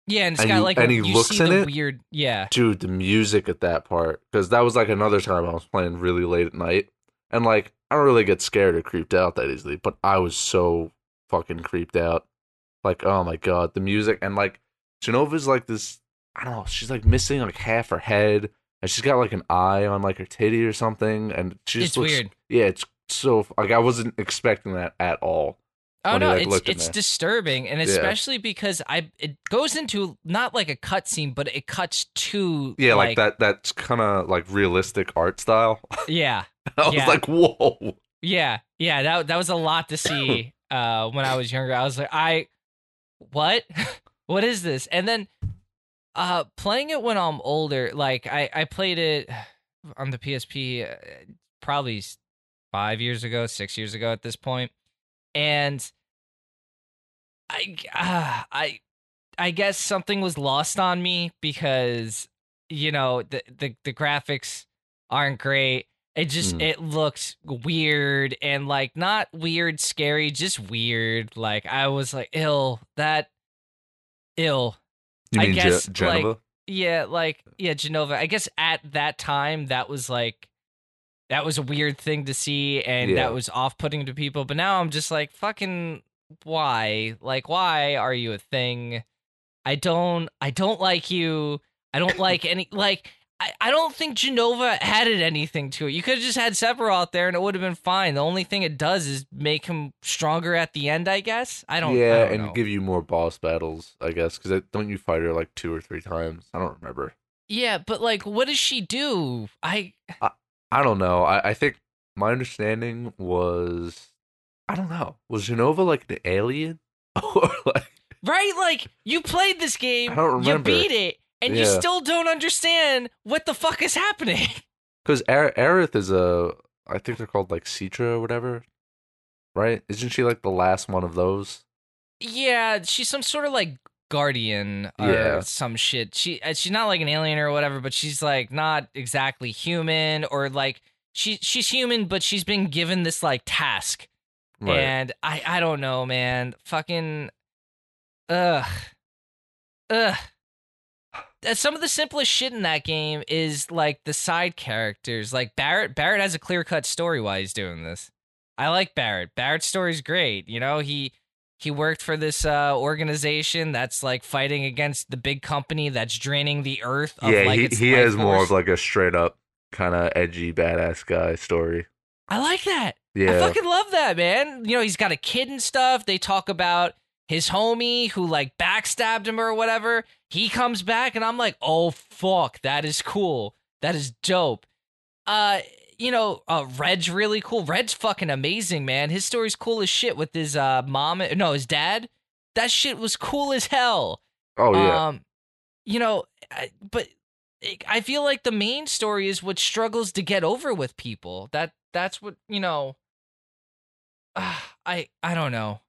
Yeah, and it's And got you- like and a, he looks in the it? weird. Yeah, Dude, the music at that part. Because that was like another time I was playing really late at night. And like, I don't really get scared or creeped out that easily, but I was so fucking creeped out. Like, oh my god, the music and like Jenova's like this I don't know, she's like missing like half her head. And she's got like an eye on like her titty or something. And she just it's looks weird. Yeah, it's so like I wasn't expecting that at all. Oh no, like, it's it's disturbing, and Yeah. especially because I it goes into not like a cutscene, but it cuts to Yeah, like, that that's kinda like realistic art style. Yeah, I was like, whoa. yeah, yeah. That that was a lot to see uh, when I was younger. I was like, I what what is this? And then uh, playing it when I'm older, like I I played it on the PSP uh, probably five years ago, six years ago at this point, and I uh, I I guess something was lost on me because you know the the, the graphics aren't great. It just Mm. it looks weird and like not weird scary, just weird. Like I was like ill that ill. You I mean Ge- guess, like, Jenova? Yeah, like yeah, Jenova. I guess at that time that was like that was a weird thing to see and Yeah. that was off-putting to people, but now I'm just like fucking why? Like why are you a thing? I don't I don't like you. I don't like any like I, I don't think Jenova added anything to it. You could have just had Sephiroth there and it would have been fine. The only thing it does is make him stronger at the end, I guess. I don't yeah, I don't and know. give you more boss battles, I guess, because don't you fight her like two or three times? I don't remember. Yeah, but like what does she do? I I don't know. I, I think my understanding was, I don't know, was Jenova like an alien or like Right? Like you played this game, I don't you remember. beat it, and you Yeah. still don't understand what the fuck is happening. because Aerith is a, I think they're called like Citra or whatever, right? Isn't she like the last one of those? yeah, she's some sort of like guardian or Yeah. some shit. She uh, she's not like an alien or whatever, but she's like not exactly human or like she she's human, but she's been given this like task. Right. And I I don't know, man. Fucking ugh. Ugh. Some of the simplest shit in that game is like the side characters. Like Barret Barret has a clear-cut story why he's doing this. I like Barret. Barret's story's great. You know, he he worked for this uh organization that's like fighting against the big company that's draining the earth of yeah, like he he has more of like a straight up kind of edgy badass guy story. I like that. I fucking love that, man. You know, he's got a kid and stuff. They talk about his homie who like backstabbed him or whatever. He comes back and I'm like, oh fuck, that is cool. That is dope. uh, you know, uh, Red's really cool. Red's fucking amazing, man. His story's cool as shit with his uh mom. No, his dad. That shit was cool as hell. Oh yeah. Um, you know, I, but I feel like the main story is what struggles to get over with people. That that's what you know. I I don't know.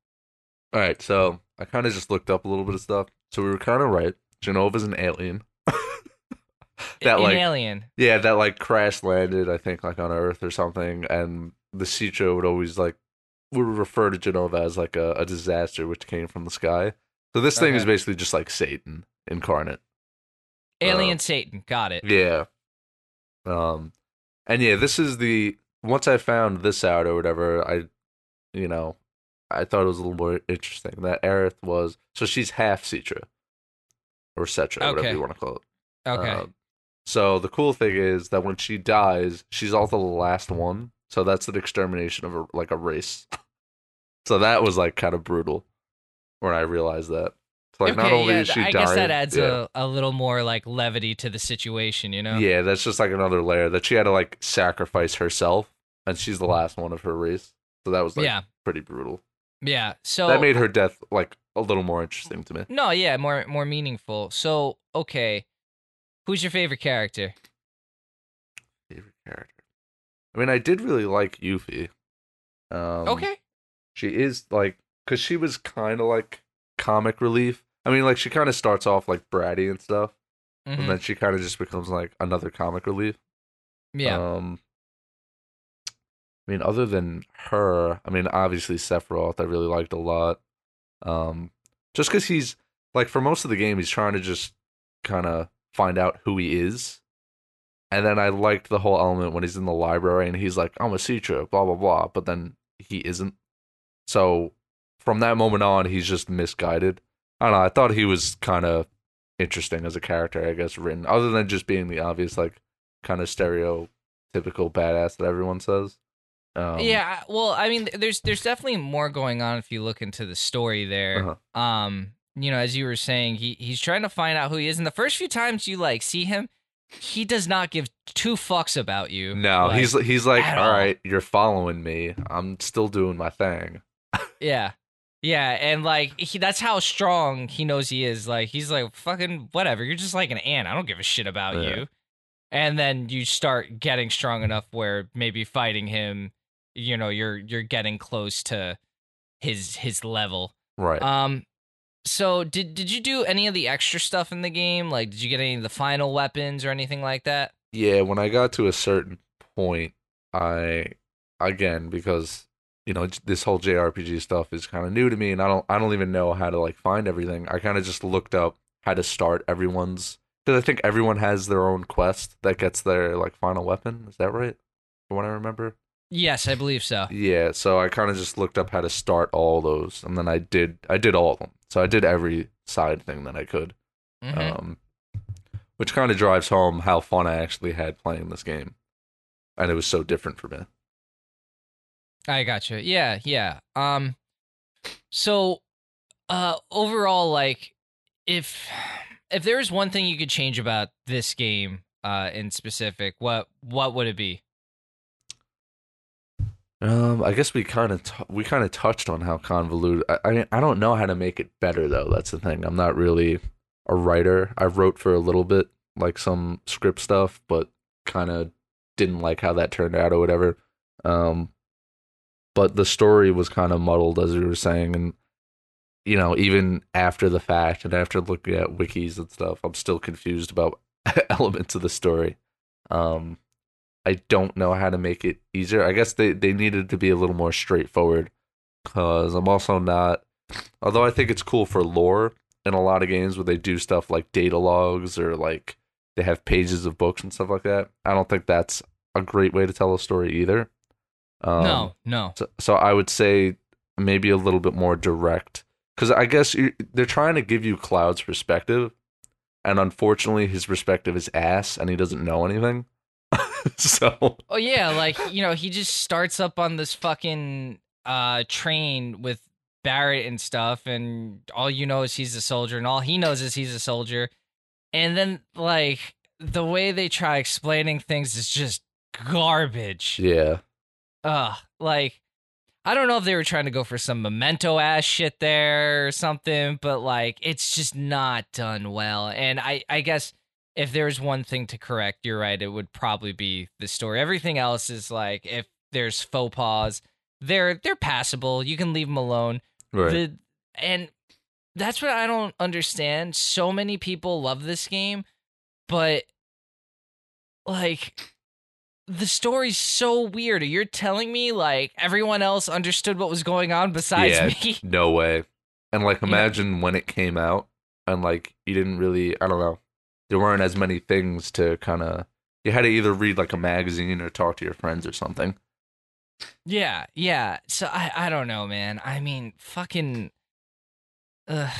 All right, so I kind of just looked up a little bit of stuff. So we were kind of right. Jenova's an alien. that An like alien. yeah, that like crash landed, I think, like on Earth or something, and the Citra would always like would refer to Jenova as like a, a disaster which came from the sky. So this thing is basically just like Satan incarnate. Alien Uh, Satan. Got it. Yeah. Um, and yeah, this is the once I found this out or whatever, I, you know, I thought it was a little more interesting that Aerith was so she's half Citra or Cetra, whatever you want to call it. Okay. Um, so the cool thing is that when she dies, she's also the last one. So that's an extermination of a, like a race. so that was like kind of brutal when I realized that. So, like not Okay, only yeah, is she I dying, guess that adds yeah. a, a little more like levity to the situation, you know? Yeah, that's just like another layer that she had to like sacrifice herself, and she's the last one of her race. So that was like yeah. pretty brutal. Yeah. So that made her death like a little more interesting to me. No, yeah, more more meaningful. So, okay. Who's your favorite character? Favorite character. I mean, I did really like Yuffie. Um, okay. she is like because she was kind of like comic relief. I mean, like she kind of starts off like bratty and stuff, Mhm. and then she kind of just becomes like another comic relief. Yeah. Um, I mean, other than her, I mean, obviously Sephiroth, I really liked a lot. Um, just because he's like for most of the game, he's trying to just kind of find out who he is. And then I liked the whole element when he's in the library and he's like, "I'm a Citra," blah blah blah, but then he isn't. So from that moment on, he's just misguided. I don't know. I thought he was kind of interesting as a character, I guess, written other than just being the obvious like kind of stereotypical badass that everyone says. Um, yeah, well, I mean there's there's definitely more going on if you look into the story there. Uh-huh. Um, you know, as you were saying, he he's trying to find out who he is and the first few times you like see him, he does not give two fucks about you. No, Like, he's he's like, all all. right, you're following me. I'm still doing my thing. Yeah. Yeah, and like he that's how strong he knows he is. Like he's like fucking whatever. You're just like an ant. I don't give a shit about Yeah. you. And then you start getting strong enough where maybe fighting him, you know, you're you're getting close to his his level. Right. Um so did did you do any of the extra stuff in the game? Like did you get any of the final weapons or anything like that? yeah, when I got to a certain point, I again because you know this whole JRPG stuff is kind of new to me, and I don't I don't even know how to like find everything. I kind of just looked up how to start everyone's because I think everyone has their own quest that gets their like final weapon. Is that right? From what I remember. Yes, I believe so. Yeah, so I kind of just looked up how to start all those, and then I did I did all of them. So I did every side thing that I could, Mhm. um, which kind of drives home how fun I actually had playing this game, and it was so different for me. I gotcha. Yeah, yeah. Um so uh overall like if if there was one thing you could change about this game uh in specific, what what would it be? Um, I guess we kind of t- we kind of touched on how convoluted. I, I I don't know how to make it better though. That's the thing. I'm not really a writer. I wrote for a little bit, like some script stuff, but kind of didn't like how that turned out or whatever. Um, but the story was kind of muddled, as you were saying, and you know, even after the fact and after looking at wikis and stuff, I'm still confused about elements of the story. Um, I don't know how to make it easier. I guess they, they needed to be a little more straightforward because I'm also not. Although I think it's cool for lore in a lot of games where they do stuff like data logs or like they have pages of books and stuff like that. I don't think that's a great way to tell a story either. Um, no, no. so, so I would say maybe a little bit more direct because I guess they're trying to give you Cloud's perspective, and unfortunately, his perspective is ass, and he doesn't know anything. so Oh yeah, like you know, he just starts up on this fucking uh train with Barret and stuff, and all you know is he's a soldier, and all he knows is he's a soldier. And then like the way they try explaining things is just garbage. Yeah. Ugh, like I don't know if they were trying to go for some memento ass shit there or something, but like it's just not done well. And I I guess if there's one thing to correct, you're right, it would probably be the story. Everything else is like if there's faux pas, they're they're passable. You can leave them alone. Right. The and that's what I don't understand. So many people love this game, but like the story's so weird. You're telling me like everyone else understood what was going on besides Yeah. me? no way. And like Yeah. imagine when it came out and like you didn't really I don't know. There weren't as many things to kind of you had to either read like a magazine or talk to your friends or something. Yeah, yeah. So I I don't know, man. I mean, fucking Ugh.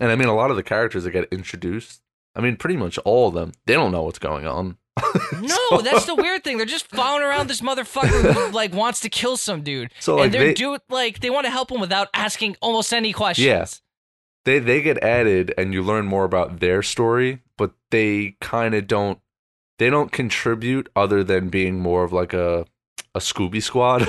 And I mean a lot of the characters that get introduced, I mean pretty much all of them, they don't know what's going on. No, So- that's the weird thing. They're just following around this motherfucker who like wants to kill some dude. So like and they're they, do like they want to help him without asking almost any questions. Yeah. They they get added and you learn more about their story, but they kind of don't they don't contribute other than being more of like a a Scooby Squad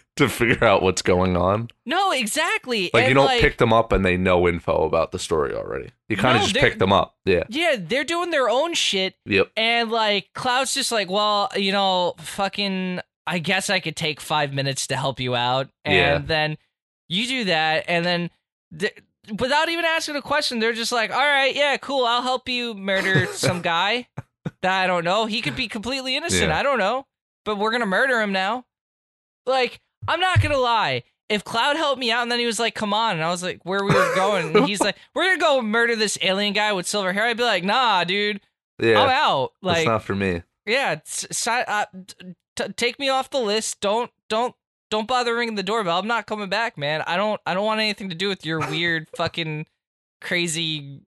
to figure out what's going on. No, exactly. Like and, you don't like, pick them up and they know info about the story already. You kind of No, just pick them up. Yeah. Yeah, they're doing their own shit Yep. And like Cloud's just like, well, you know, fucking I guess I could take 5 minutes to help you out. And Yeah. then you do that and then th- without even asking a question, they're just like, "All right, yeah, cool. I'll help you murder some guy that I don't know. He could be completely innocent. Yeah. I don't know. But we're going to murder him now." Like, I'm not going to lie. If Cloud helped me out and then he was like, "Come on," and I was like, "Where we were going?" and he's like, "We're gonna go murder this alien guy with silver hair," I'd be like, "Nah, dude, Yeah. I'm out." Like, not for me. yeah, uh, t- t- take me off the list. Don't don't don't bother ringing the doorbell. I'm not coming back, man. I don't I don't want anything to do with your weird fucking crazy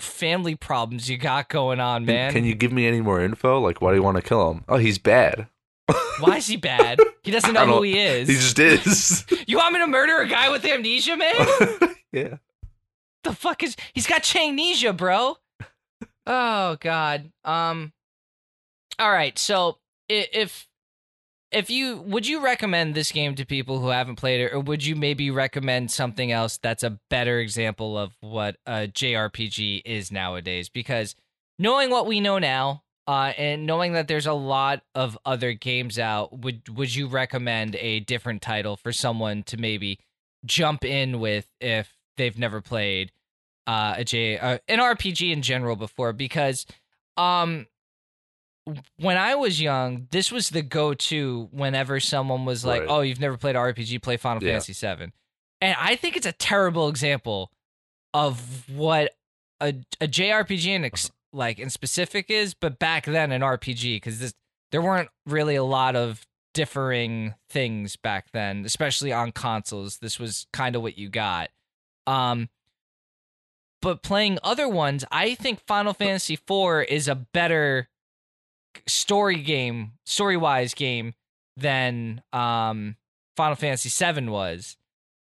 family problems you got going on, man. Can you give me any more info? Like why do you want to kill him? Oh, he's bad. Why is he bad? He doesn't know who he is. He just is. You want me to murder a guy with amnesia, man? yeah. the fuck is he's got changnesia, bro? Oh god. Um All right. So if if you would you recommend this game to people who haven't played it or would you maybe recommend something else that's a better example of what a JRPG is nowadays because knowing what we know now uh, and knowing that there's a lot of other games out, would would you recommend a different title for someone to maybe jump in with if they've never played uh, a J uh, an RPG in general before? Because um, when I was young, this was the go-to whenever someone was like, Right. "Oh, you've never played RPG? Play Final Yeah. Fantasy VII." And I think it's a terrible example of what a a JRPG in ex- like in specific is, but back then an RPG because this there weren't really a lot of differing things back then, especially on consoles. This was kind of what you got. Um, but playing other ones, I think Final Fantasy IV is a better story game, story wise game than um Final Fantasy VII was.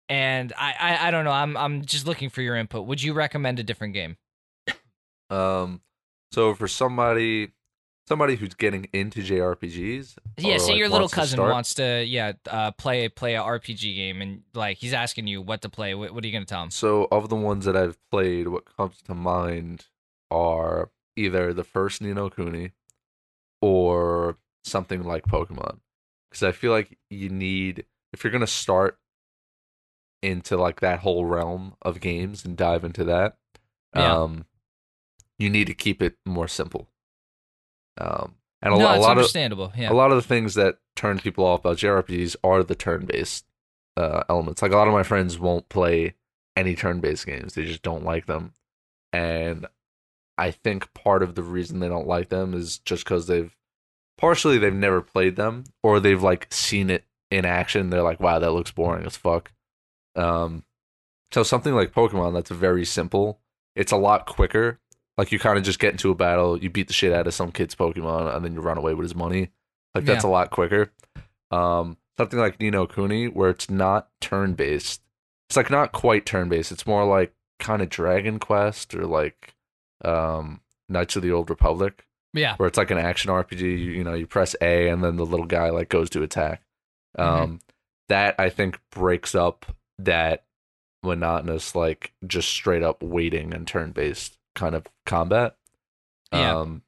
And I, I I don't know. I'm I'm just looking for your input. Would you recommend a different game? Um, so for somebody, somebody who's getting into JRPGs, Yeah, so like, your little to cousin start- wants to yeah uh, play play a RPG game and like he's asking you what to play. What, what are you gonna tell him? So of the ones that I've played, what comes to mind are either the first Ni no Kuni or something like Pokemon, because I feel like you need if you're gonna start into like that whole realm of games and dive into that, Yeah. um, you need to keep it more simple. Um, and a, no, a lot of understandable. Yeah, a lot of the things that turn people off about JRPGs are the turn-based uh, elements. Like a lot of my friends won't play any turn-based games; they just don't like them. And I think part of the reason they don't like them is just because they've partially they've never played them, or they've like seen it in action. They're like, "Wow, that looks boring as fuck." Um, so something like Pokemon that's very simple. It's a lot quicker. Like you kind of just get into a battle, you beat the shit out of some kid's Pokemon, and then you run away with his money. Like that's a lot quicker. Um, something like Ni no Kuni, where it's not turn based. It's like not quite turn based. It's more like kind of Dragon Quest or like um, Knights of the Old Republic, Yeah. where it's like an action RPG. You, you know, you press A and then the little guy like goes to attack. Mm-hmm. Um, that I think breaks up that monotonous, like just straight up waiting and turn based kind of combat. Yeah. Um,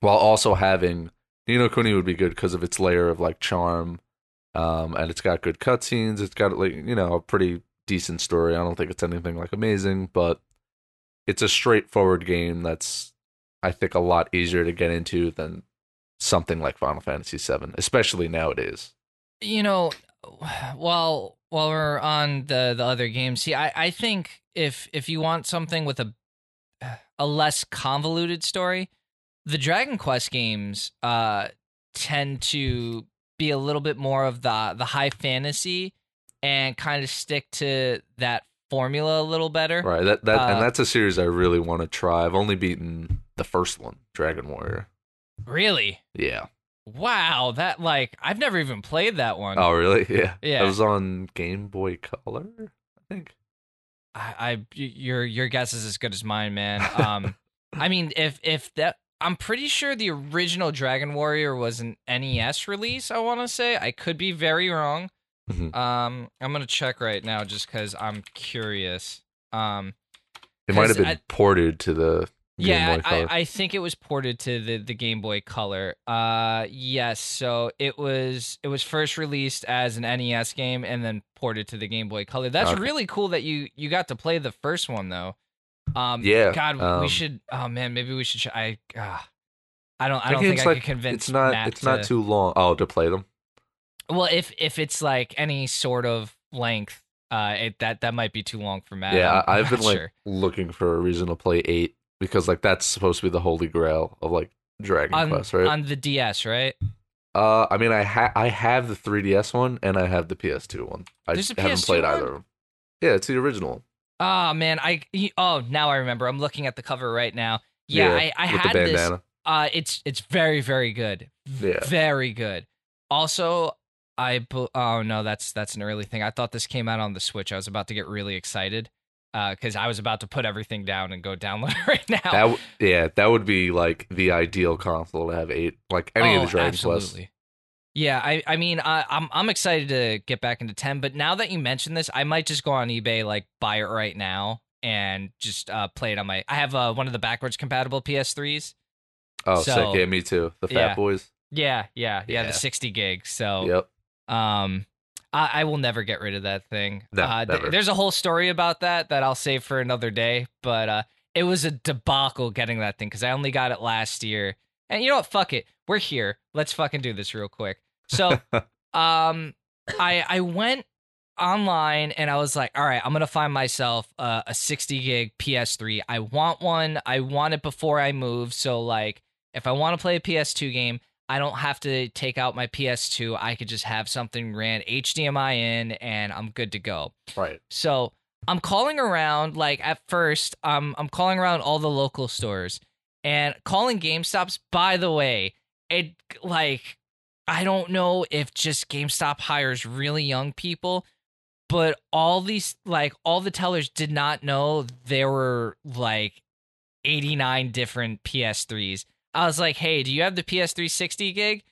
while also having Ni no Kuni would be good because of its layer of like charm. Um, and it's got good cutscenes. It's got like you know a pretty decent story. I don't think it's anything like amazing, but it's a straightforward game that's I think a lot easier to get into than something like Final Fantasy VII, especially nowadays. you know while while we're on the the other games see i i think if if you want something with a a less convoluted story the dragon quest games uh tend to be a little bit more of the the high fantasy and kind of stick to that formula a little better Right. That that Uh, and that's a series I really want to try. I've only beaten the first one, Dragon Warrior. really Yeah. wow that like i've never even played that one Oh, really? Yeah. Yeah. It was on Game Boy Color, I think. I, I your your guess is as good as mine, man. Um, I mean, if if that, I'm pretty sure the original Dragon Warrior was an NES release. I want to say I could be very wrong. Mhm. Um, I'm gonna check right now just because I'm curious. Um, It might have been I- ported to the Game yeah, Boy I. I think it was ported to the, the Game Boy Color. Uh, yes. So it was it was first released as an NES game and then ported to the Game Boy Color. That's Okay. really cool that you you got to play the first one though. Um, Yeah, God, we um, should. Oh man, maybe we should. I. Uh, I don't. I don't think game's I like- could convince. it's not Matt it's not too long. Oh, to play them. Well, if if it's like any sort of length, uh, it, that that might be too long for Matt. yeah, I, I've been like sure. looking for a reason to play 8 because like that's supposed to be the holy grail of like Dragon on Quest, right? on the DS, right? Uh, I mean, I ha- I have the 3DS one and I have the PS2 one. I There's haven't PS2 played one? either of them. Yeah, it's the original. Oh man, I oh now I remember. I'm looking at the cover right now. Yeah, I, I had this. Uh, it's it's very very good. Yeah. Very good. Also, I oh no, that's that's an early thing. I thought this came out on the Switch. I was about to get really excited because I was about to put everything down and go download it right now. That w- yeah, that would be like the ideal console to have eight, like any of Oh, the Dragon absolutely. Quest. Yeah, I I mean I, I'm I'm excited to get back into ten, but now that you mention this, I might just go on eBay like buy it right now and just uh, play it on my. I have uh, one of the backwards compatible PS3s. Oh, So- sick! Yeah, me too. The Fat Yeah. Boys. Yeah, yeah, yeah, Yeah. the 60 gig. So Yep. Um I, I will never get rid of that thing. No, uh, th- there's a whole story about that that I'll save for another day, but uh it was a debacle getting that thing cuz I only got it last year. And you know what? Fuck it. We're here. Let's fucking do this real quick. So um I I went online and I was like, all right, I'm gonna find myself uh, a 60 gig PS3. I want one. I want it before I move. So like, if I want to play a PS2 game, I don't have to take out my PS2. I could just have something ran HDMI in, and I'm good to go. Right. So I'm calling around. Like at first, um, I'm calling around all the local stores and calling GameStops. By the way, it like I don't know if just GameStop hires really young people, but all these like all the tellers did not know there were like 89 different PS3s. I was like, "Hey, do you have the PS3 60 gig?"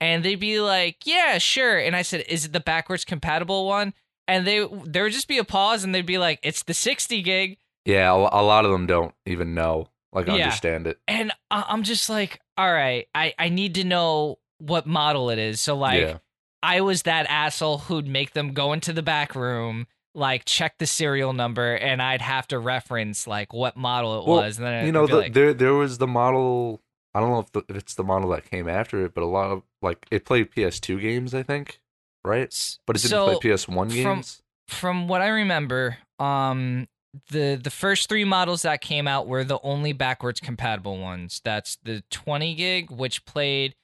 And they'd be like, "Yeah, sure." And I said, "Is it the backwards compatible one?" And they there would just be a pause, and they'd be like, "It's the 60 gig." Yeah, a, lot of them don't even know, like, Yeah. understand it. And I- I'm just like, "All right, I I need to know what model it is." So like, yeah. I was that asshole who'd make them go into the back room, like check the serial number, and I'd have to reference like what model it Well, was. And then you know, the, like, there there was the model. I don't know if, the, if it's the model that came after it, but a lot of like it played PS2 games, I think, right? But it didn't so play PS1 games. from what I remember, um, the the first three models that came out were the only backwards compatible ones. That's the 20 gig, which played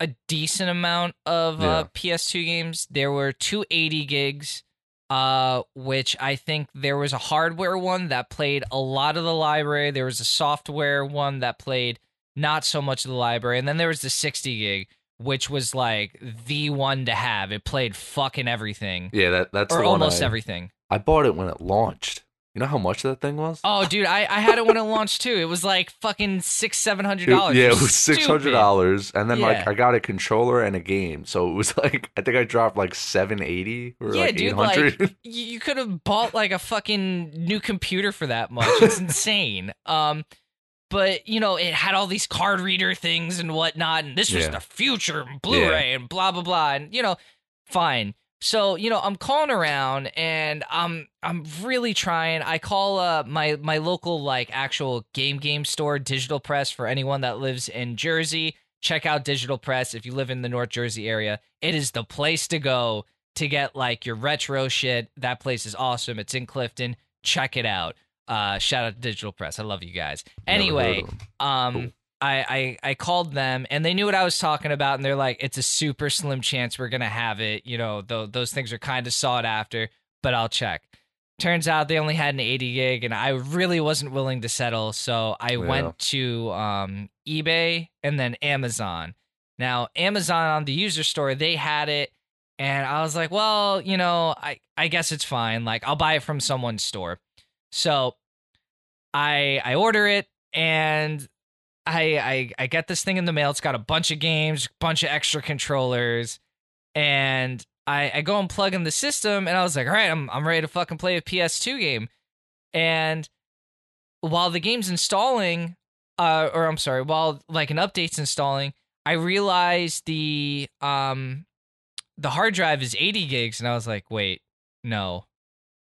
a decent amount of uh, PS2 games. There were two 80 gigs, uh, which I think there was a hardware one that played a lot of the library. There was a software one that played not so much of the library, and then there was the 60 gig. Which was like the one to have. It played fucking everything yeah, that that's or almost I, everything. I bought it when it launched. You know how much that thing was? Oh, dude, I, I had it when it launched too. It was like fucking six, seven hundred dollars. Yeah, it was six hundred dollars, and then like I got a controller and a game, so it was like I think I dropped like seven eighty or Yeah, like eight dude, hundred. like you could have bought like a fucking new computer for that much. It's insane. Um, but you know, it had all these card reader things and whatnot, and this was Yeah. the future Blu-ray and blah blah blah, and you know, fine. So you know, I'm calling around, and I'm I'm really trying. I call uh my my local like actual game game store, Digital Press, for anyone that lives in Jersey. Check out Digital Press if you live in the North Jersey area. It is the place to go to get like your retro shit. That place is awesome. It's in Clifton. Check it out. Uh, shout out to Digital Press. I love you guys. Anyway, um, Cool. I, I I called them and they knew what I was talking about, and they're like, "It's a super slim chance we're gonna have it." You know, th- those things are kind of sought after, but I'll check. Turns out they only had an 80 gig, and I really wasn't willing to settle, so I Yeah. went to um, eBay and then Amazon. Now, Amazon on the user store, they had it, and I was like, well, you know, I I guess it's fine. Like, I'll buy it from someone's store. So I I order it and I I I get this thing in the mail. It's got a bunch of games, bunch of extra controllers, and I I go and plug in the system and I was like, all right, I'm I'm ready to fucking play a PS2 game. And while the game's installing, uh, or I'm sorry, while like an update's installing, I realized the um the hard drive is 80 gigs, and I was like, wait, no,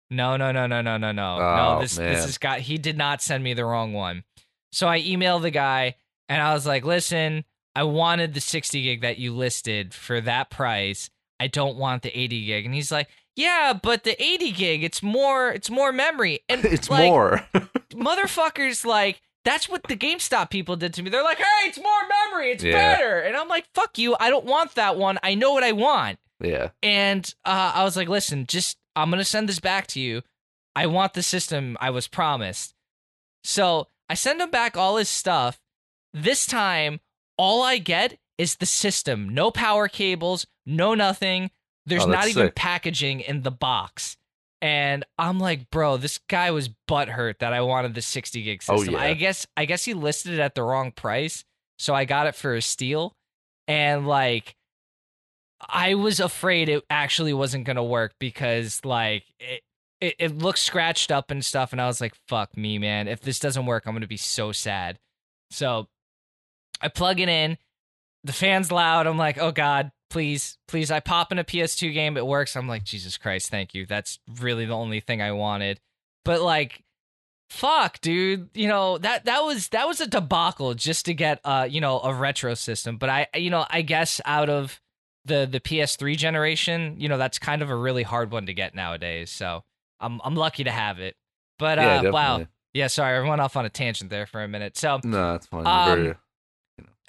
no, no, no, no, no, no, no, Oh, no. This this man. has got. He did not send me the wrong one. So I emailed the guy, and I was like, listen, I wanted the 60 gig that you listed for that price. I don't want the 80 gig, and he's like. Yeah, but the 80 gig, it's more it's more memory. And it's like, more. motherfuckers like that's what the GameStop people did to me. They're like, "Hey, it's more memory. It's Yeah. better." And I'm like, "Fuck you. I don't want that one. I know what I want." yeah, And uh, I was like, "Listen, just I'm going to send this back to you. I want the system I was promised." So, I send him back all his stuff. This time, all I get is the system. No power cables, no nothing. There's Oh, not even sick. packaging in the box. And I'm like, bro, this guy was butthurt that I wanted the 60 gig system. Oh, system. yeah. I guess I guess he listed it at the wrong price, so I got it for a steal. And like I was afraid it actually wasn't gonna work because like it, it it looks scratched up and stuff, and I was like, fuck me, man. If this doesn't work, I'm gonna be so sad. So I plug it in, the fan's loud. I'm like, oh god, please, please. I pop in a PS2 game, it works. I'm like, Jesus Christ, thank you. That's really the only thing I wanted. But like, fuck, dude, you know that that was that was a debacle just to get uh you know a retro system. But I you know I guess out of the the PS3 generation, you know that's kind of a really hard one to get nowadays. So I'm I'm lucky to have it. But uh, yeah, wow, yeah, sorry, I went off on a tangent there for a minute. So No, that's fine. Um, very-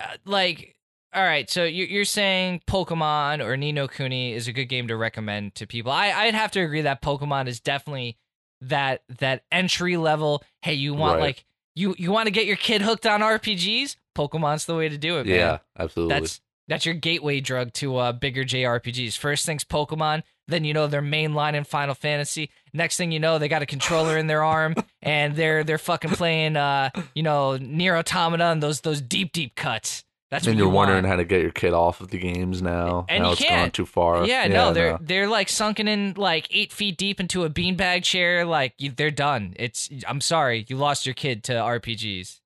uh, like all right so you- you're saying pokemon or Ni no Kuni is a good game to recommend to people I, i'd have to agree that pokemon is definitely that that entry level hey you want Right. like you you want to get your kid hooked on rpgs pokemon's the way to do it man yeah, absolutely. that's that's your gateway drug to uh, bigger jrpgs first thing's pokemon then you know their main line in final fantasy next thing you know they got a controller in their arm and they're they're fucking playing uh you know Nier Automata and those those deep deep cuts that's and you're you wondering want. how to get your kid off of the games now. And now you it's can't. too far. yeah, no, they're no. they're like sunken in like eight feet deep into a beanbag chair. Like you, they're done. It's I'm sorry, you lost your kid to RPGs.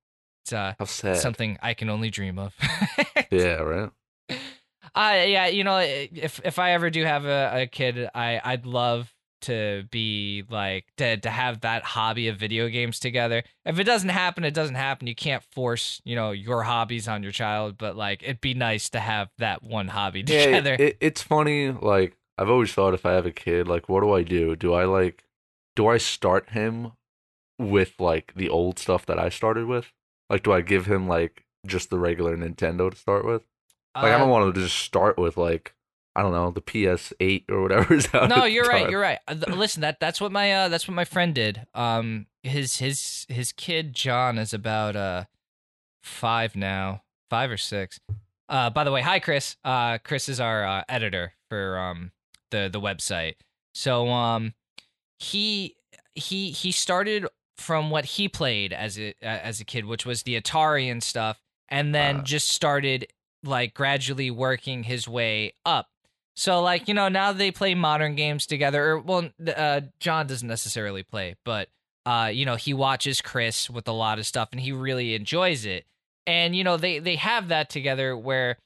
It's uh something I can only dream of. Yeah, right. Uh yeah, you know, if if I ever do have a, a kid, I I'd love to be like to to have that hobby of video games together. If it doesn't happen, it doesn't happen. You can't force, you know, your hobbies on your child, but like it'd be nice to have that one hobby Yeah, together. it, it, it's funny. Like I've always thought, if I have a kid, like what do I do? Do I like, do I start him with like the old stuff that I started with? Like, do I give him like just the regular Nintendo to start with? Like, I Uh, don't want to just start with like I don't know the PS8 or whatever is out. no, you're right. You're right. Uh, Listen, that that's what my uh that's what my friend did. Um, his his his kid John is about uh five now, five or six. Uh, by the way, hi Chris. Uh, Chris is our uh, editor for um the the website. So um he he he started from what he played as a as a kid, which was the Atari and stuff, and then Uh. just started like gradually working his way up. So like you know now they play modern games together. Or, well, uh, John doesn't necessarily play, but uh, you know he watches Chris with a lot of stuff, and he really enjoys it. And you know they they have that together where,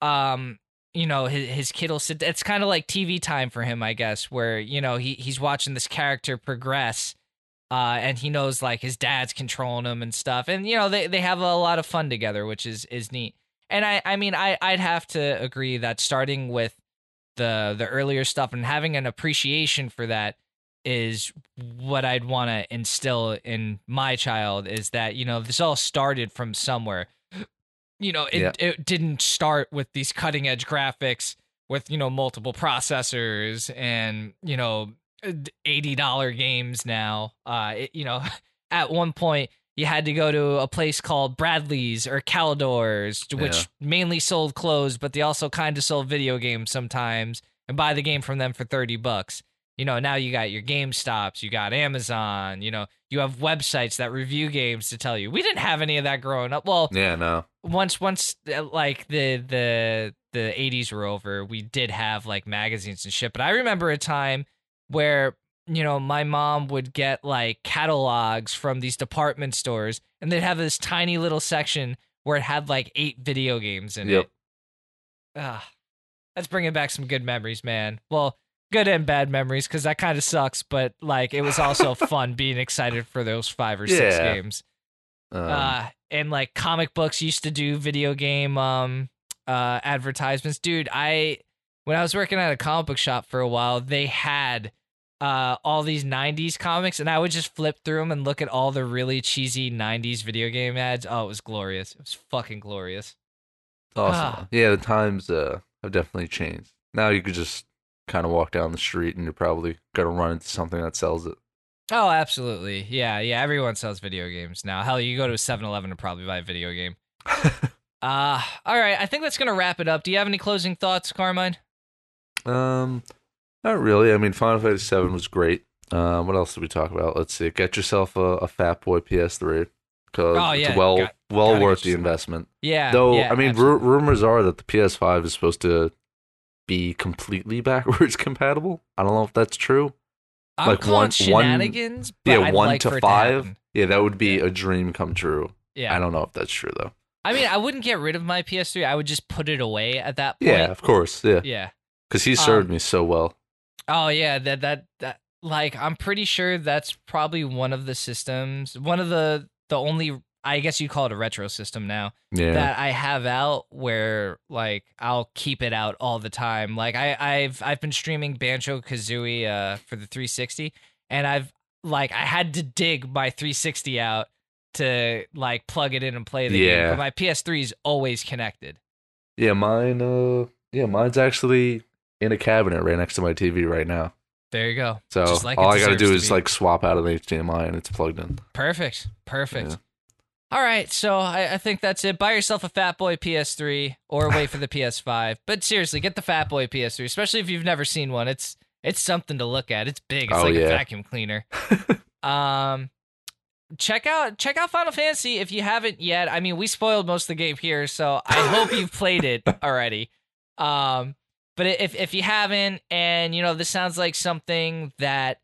um, you know his, his kid will sit. It's kind of like TV time for him, I guess, where you know he he's watching this character progress. Uh, and he knows like his dad's controlling him and stuff, and you know they, they have a lot of fun together, which is is neat. And I I mean I I'd have to agree that starting with the the earlier stuff and having an appreciation for that is what I'd want to instill in my child is that you know this all started from somewhere. You know, it Yeah. it didn't start with these cutting edge graphics with you know multiple processors and you know eighty dollar games now. Uh, it, you know, at one point you had to go to a place called Bradley's or Caldor's, which Yeah. mainly sold clothes, but they also kind of sold video games sometimes, and buy the game from them for thirty bucks. You know, now you got your Game Stops, you got Amazon, you know, you have websites that review games to tell you. We didn't have any of that growing up. Well, Yeah, no. once once uh, like the the the 80s were over we did have like magazines and shit but i remember a time where you know my mom would get like catalogs from these department stores and they'd have this tiny little section where it had like eight video games in Yep. it ah that's bringing back some good memories man. Well good and bad memories because that kind of sucks but like it was also fun being excited for those five or six Yeah. games. Um, uh and like comic books used to do video game um uh advertisements. Dude i when i was working at a comic book shop for a while they had uh all these 90s comics and i would just flip through them and look at all the really cheesy 90s video game ads oh it was glorious it was fucking glorious awesome. ah. Yeah, the times uh, have definitely changed. Now you could just kind of walk down the street and you're probably gonna run into something that sells it. oh absolutely yeah yeah everyone sells video games now hell you go to a 7-eleven and probably buy a video game uh all right i think that's gonna wrap it up do you have any closing thoughts carmine Um, not really. I mean, Final Fantasy Seven was great. Um, what else did we talk about? Let's see. Get yourself a, a Fat Boy PS3 because Oh, it's well got- well worth the investment. yeah Though yeah, I mean, ru- rumors are that the PS5 is supposed to be completely backwards compatible. I don't know if that's true. I'm like one- one- shenanigans. but yeah, I'd one like to five. happen. yeah, that would be a dream come true. yeah, I don't know if that's true though. I mean, I wouldn't get rid of my PS3. I would just put it away at that point. Yeah, of course. Yeah, Yeah. because he served Um, me so well. Oh yeah. That that that. Like, I'm pretty sure that's probably one of the systems. One of the the only. I guess you call it a retro system now Yeah, that I have out where like I'll keep it out all the time. Like I I've I've been streaming Banjo Kazooie uh for the 360 and I've like I had to dig my 360 out to like plug it in and play the game. But my PS3 is always connected. yeah. Mine. Uh, yeah, mine's actually in a cabinet right next to my TV right now. There you go. So like all I got to do is like swap out of the HDMI and it's plugged in. Perfect. Perfect. Yeah. All right, so I, I think that's it. Buy yourself a Fat Boy PS3 or wait for the PS5. But seriously, get the Fat Boy PS3, especially if you've never seen one. It's it's something to look at. It's big. It's Oh, like a yeah. vacuum cleaner. um, check out check out Final Fantasy if you haven't yet. I mean, we spoiled most of the game here, so I hope you've played it already. Um, but if if you haven't, and you know this sounds like something that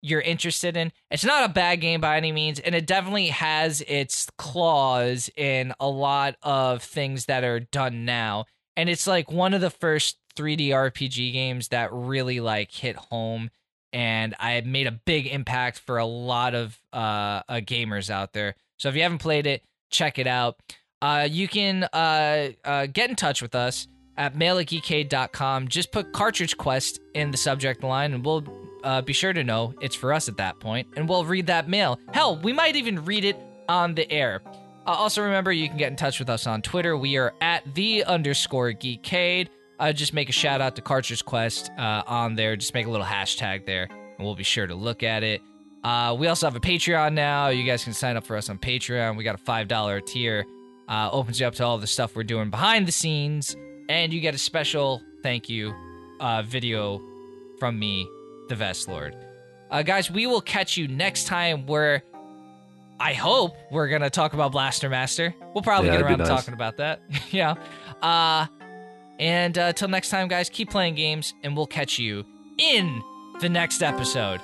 you're interested in, it's not a bad game by any means, and it definitely has its claws in a lot of things that are done now. And it's like one of the first 3D RPG games that really like hit home and I made a big impact for a lot of uh, uh gamers out there. So if you haven't played it, check it out. Uh, you can uh, uh, get in touch with us at mail Just put Cartridge Quest in the subject line, and we'll uh, be sure to know it's for us at that point, and we'll read that mail. Hell, we might even read it on the air. Uh, also, remember you can get in touch with us on Twitter. We are at the underscore geekade. Uh, just make a shout out to Cartridge Quest uh, on there. Just make a little hashtag there, and we'll be sure to look at it. Uh, we also have a Patreon now. You guys can sign up for us on Patreon. We got a five dollar tier. Uh, opens you up to all the stuff we're doing behind the scenes, and you get a special thank you uh, video from me, the Vest Lord. Uh, guys, we will catch you next time where I hope we're going to talk about Blaster Master. We'll probably Yeah, get around to talking about that. yeah. Uh, and uh, till next time, guys, keep playing games, and we'll catch you in the next episode.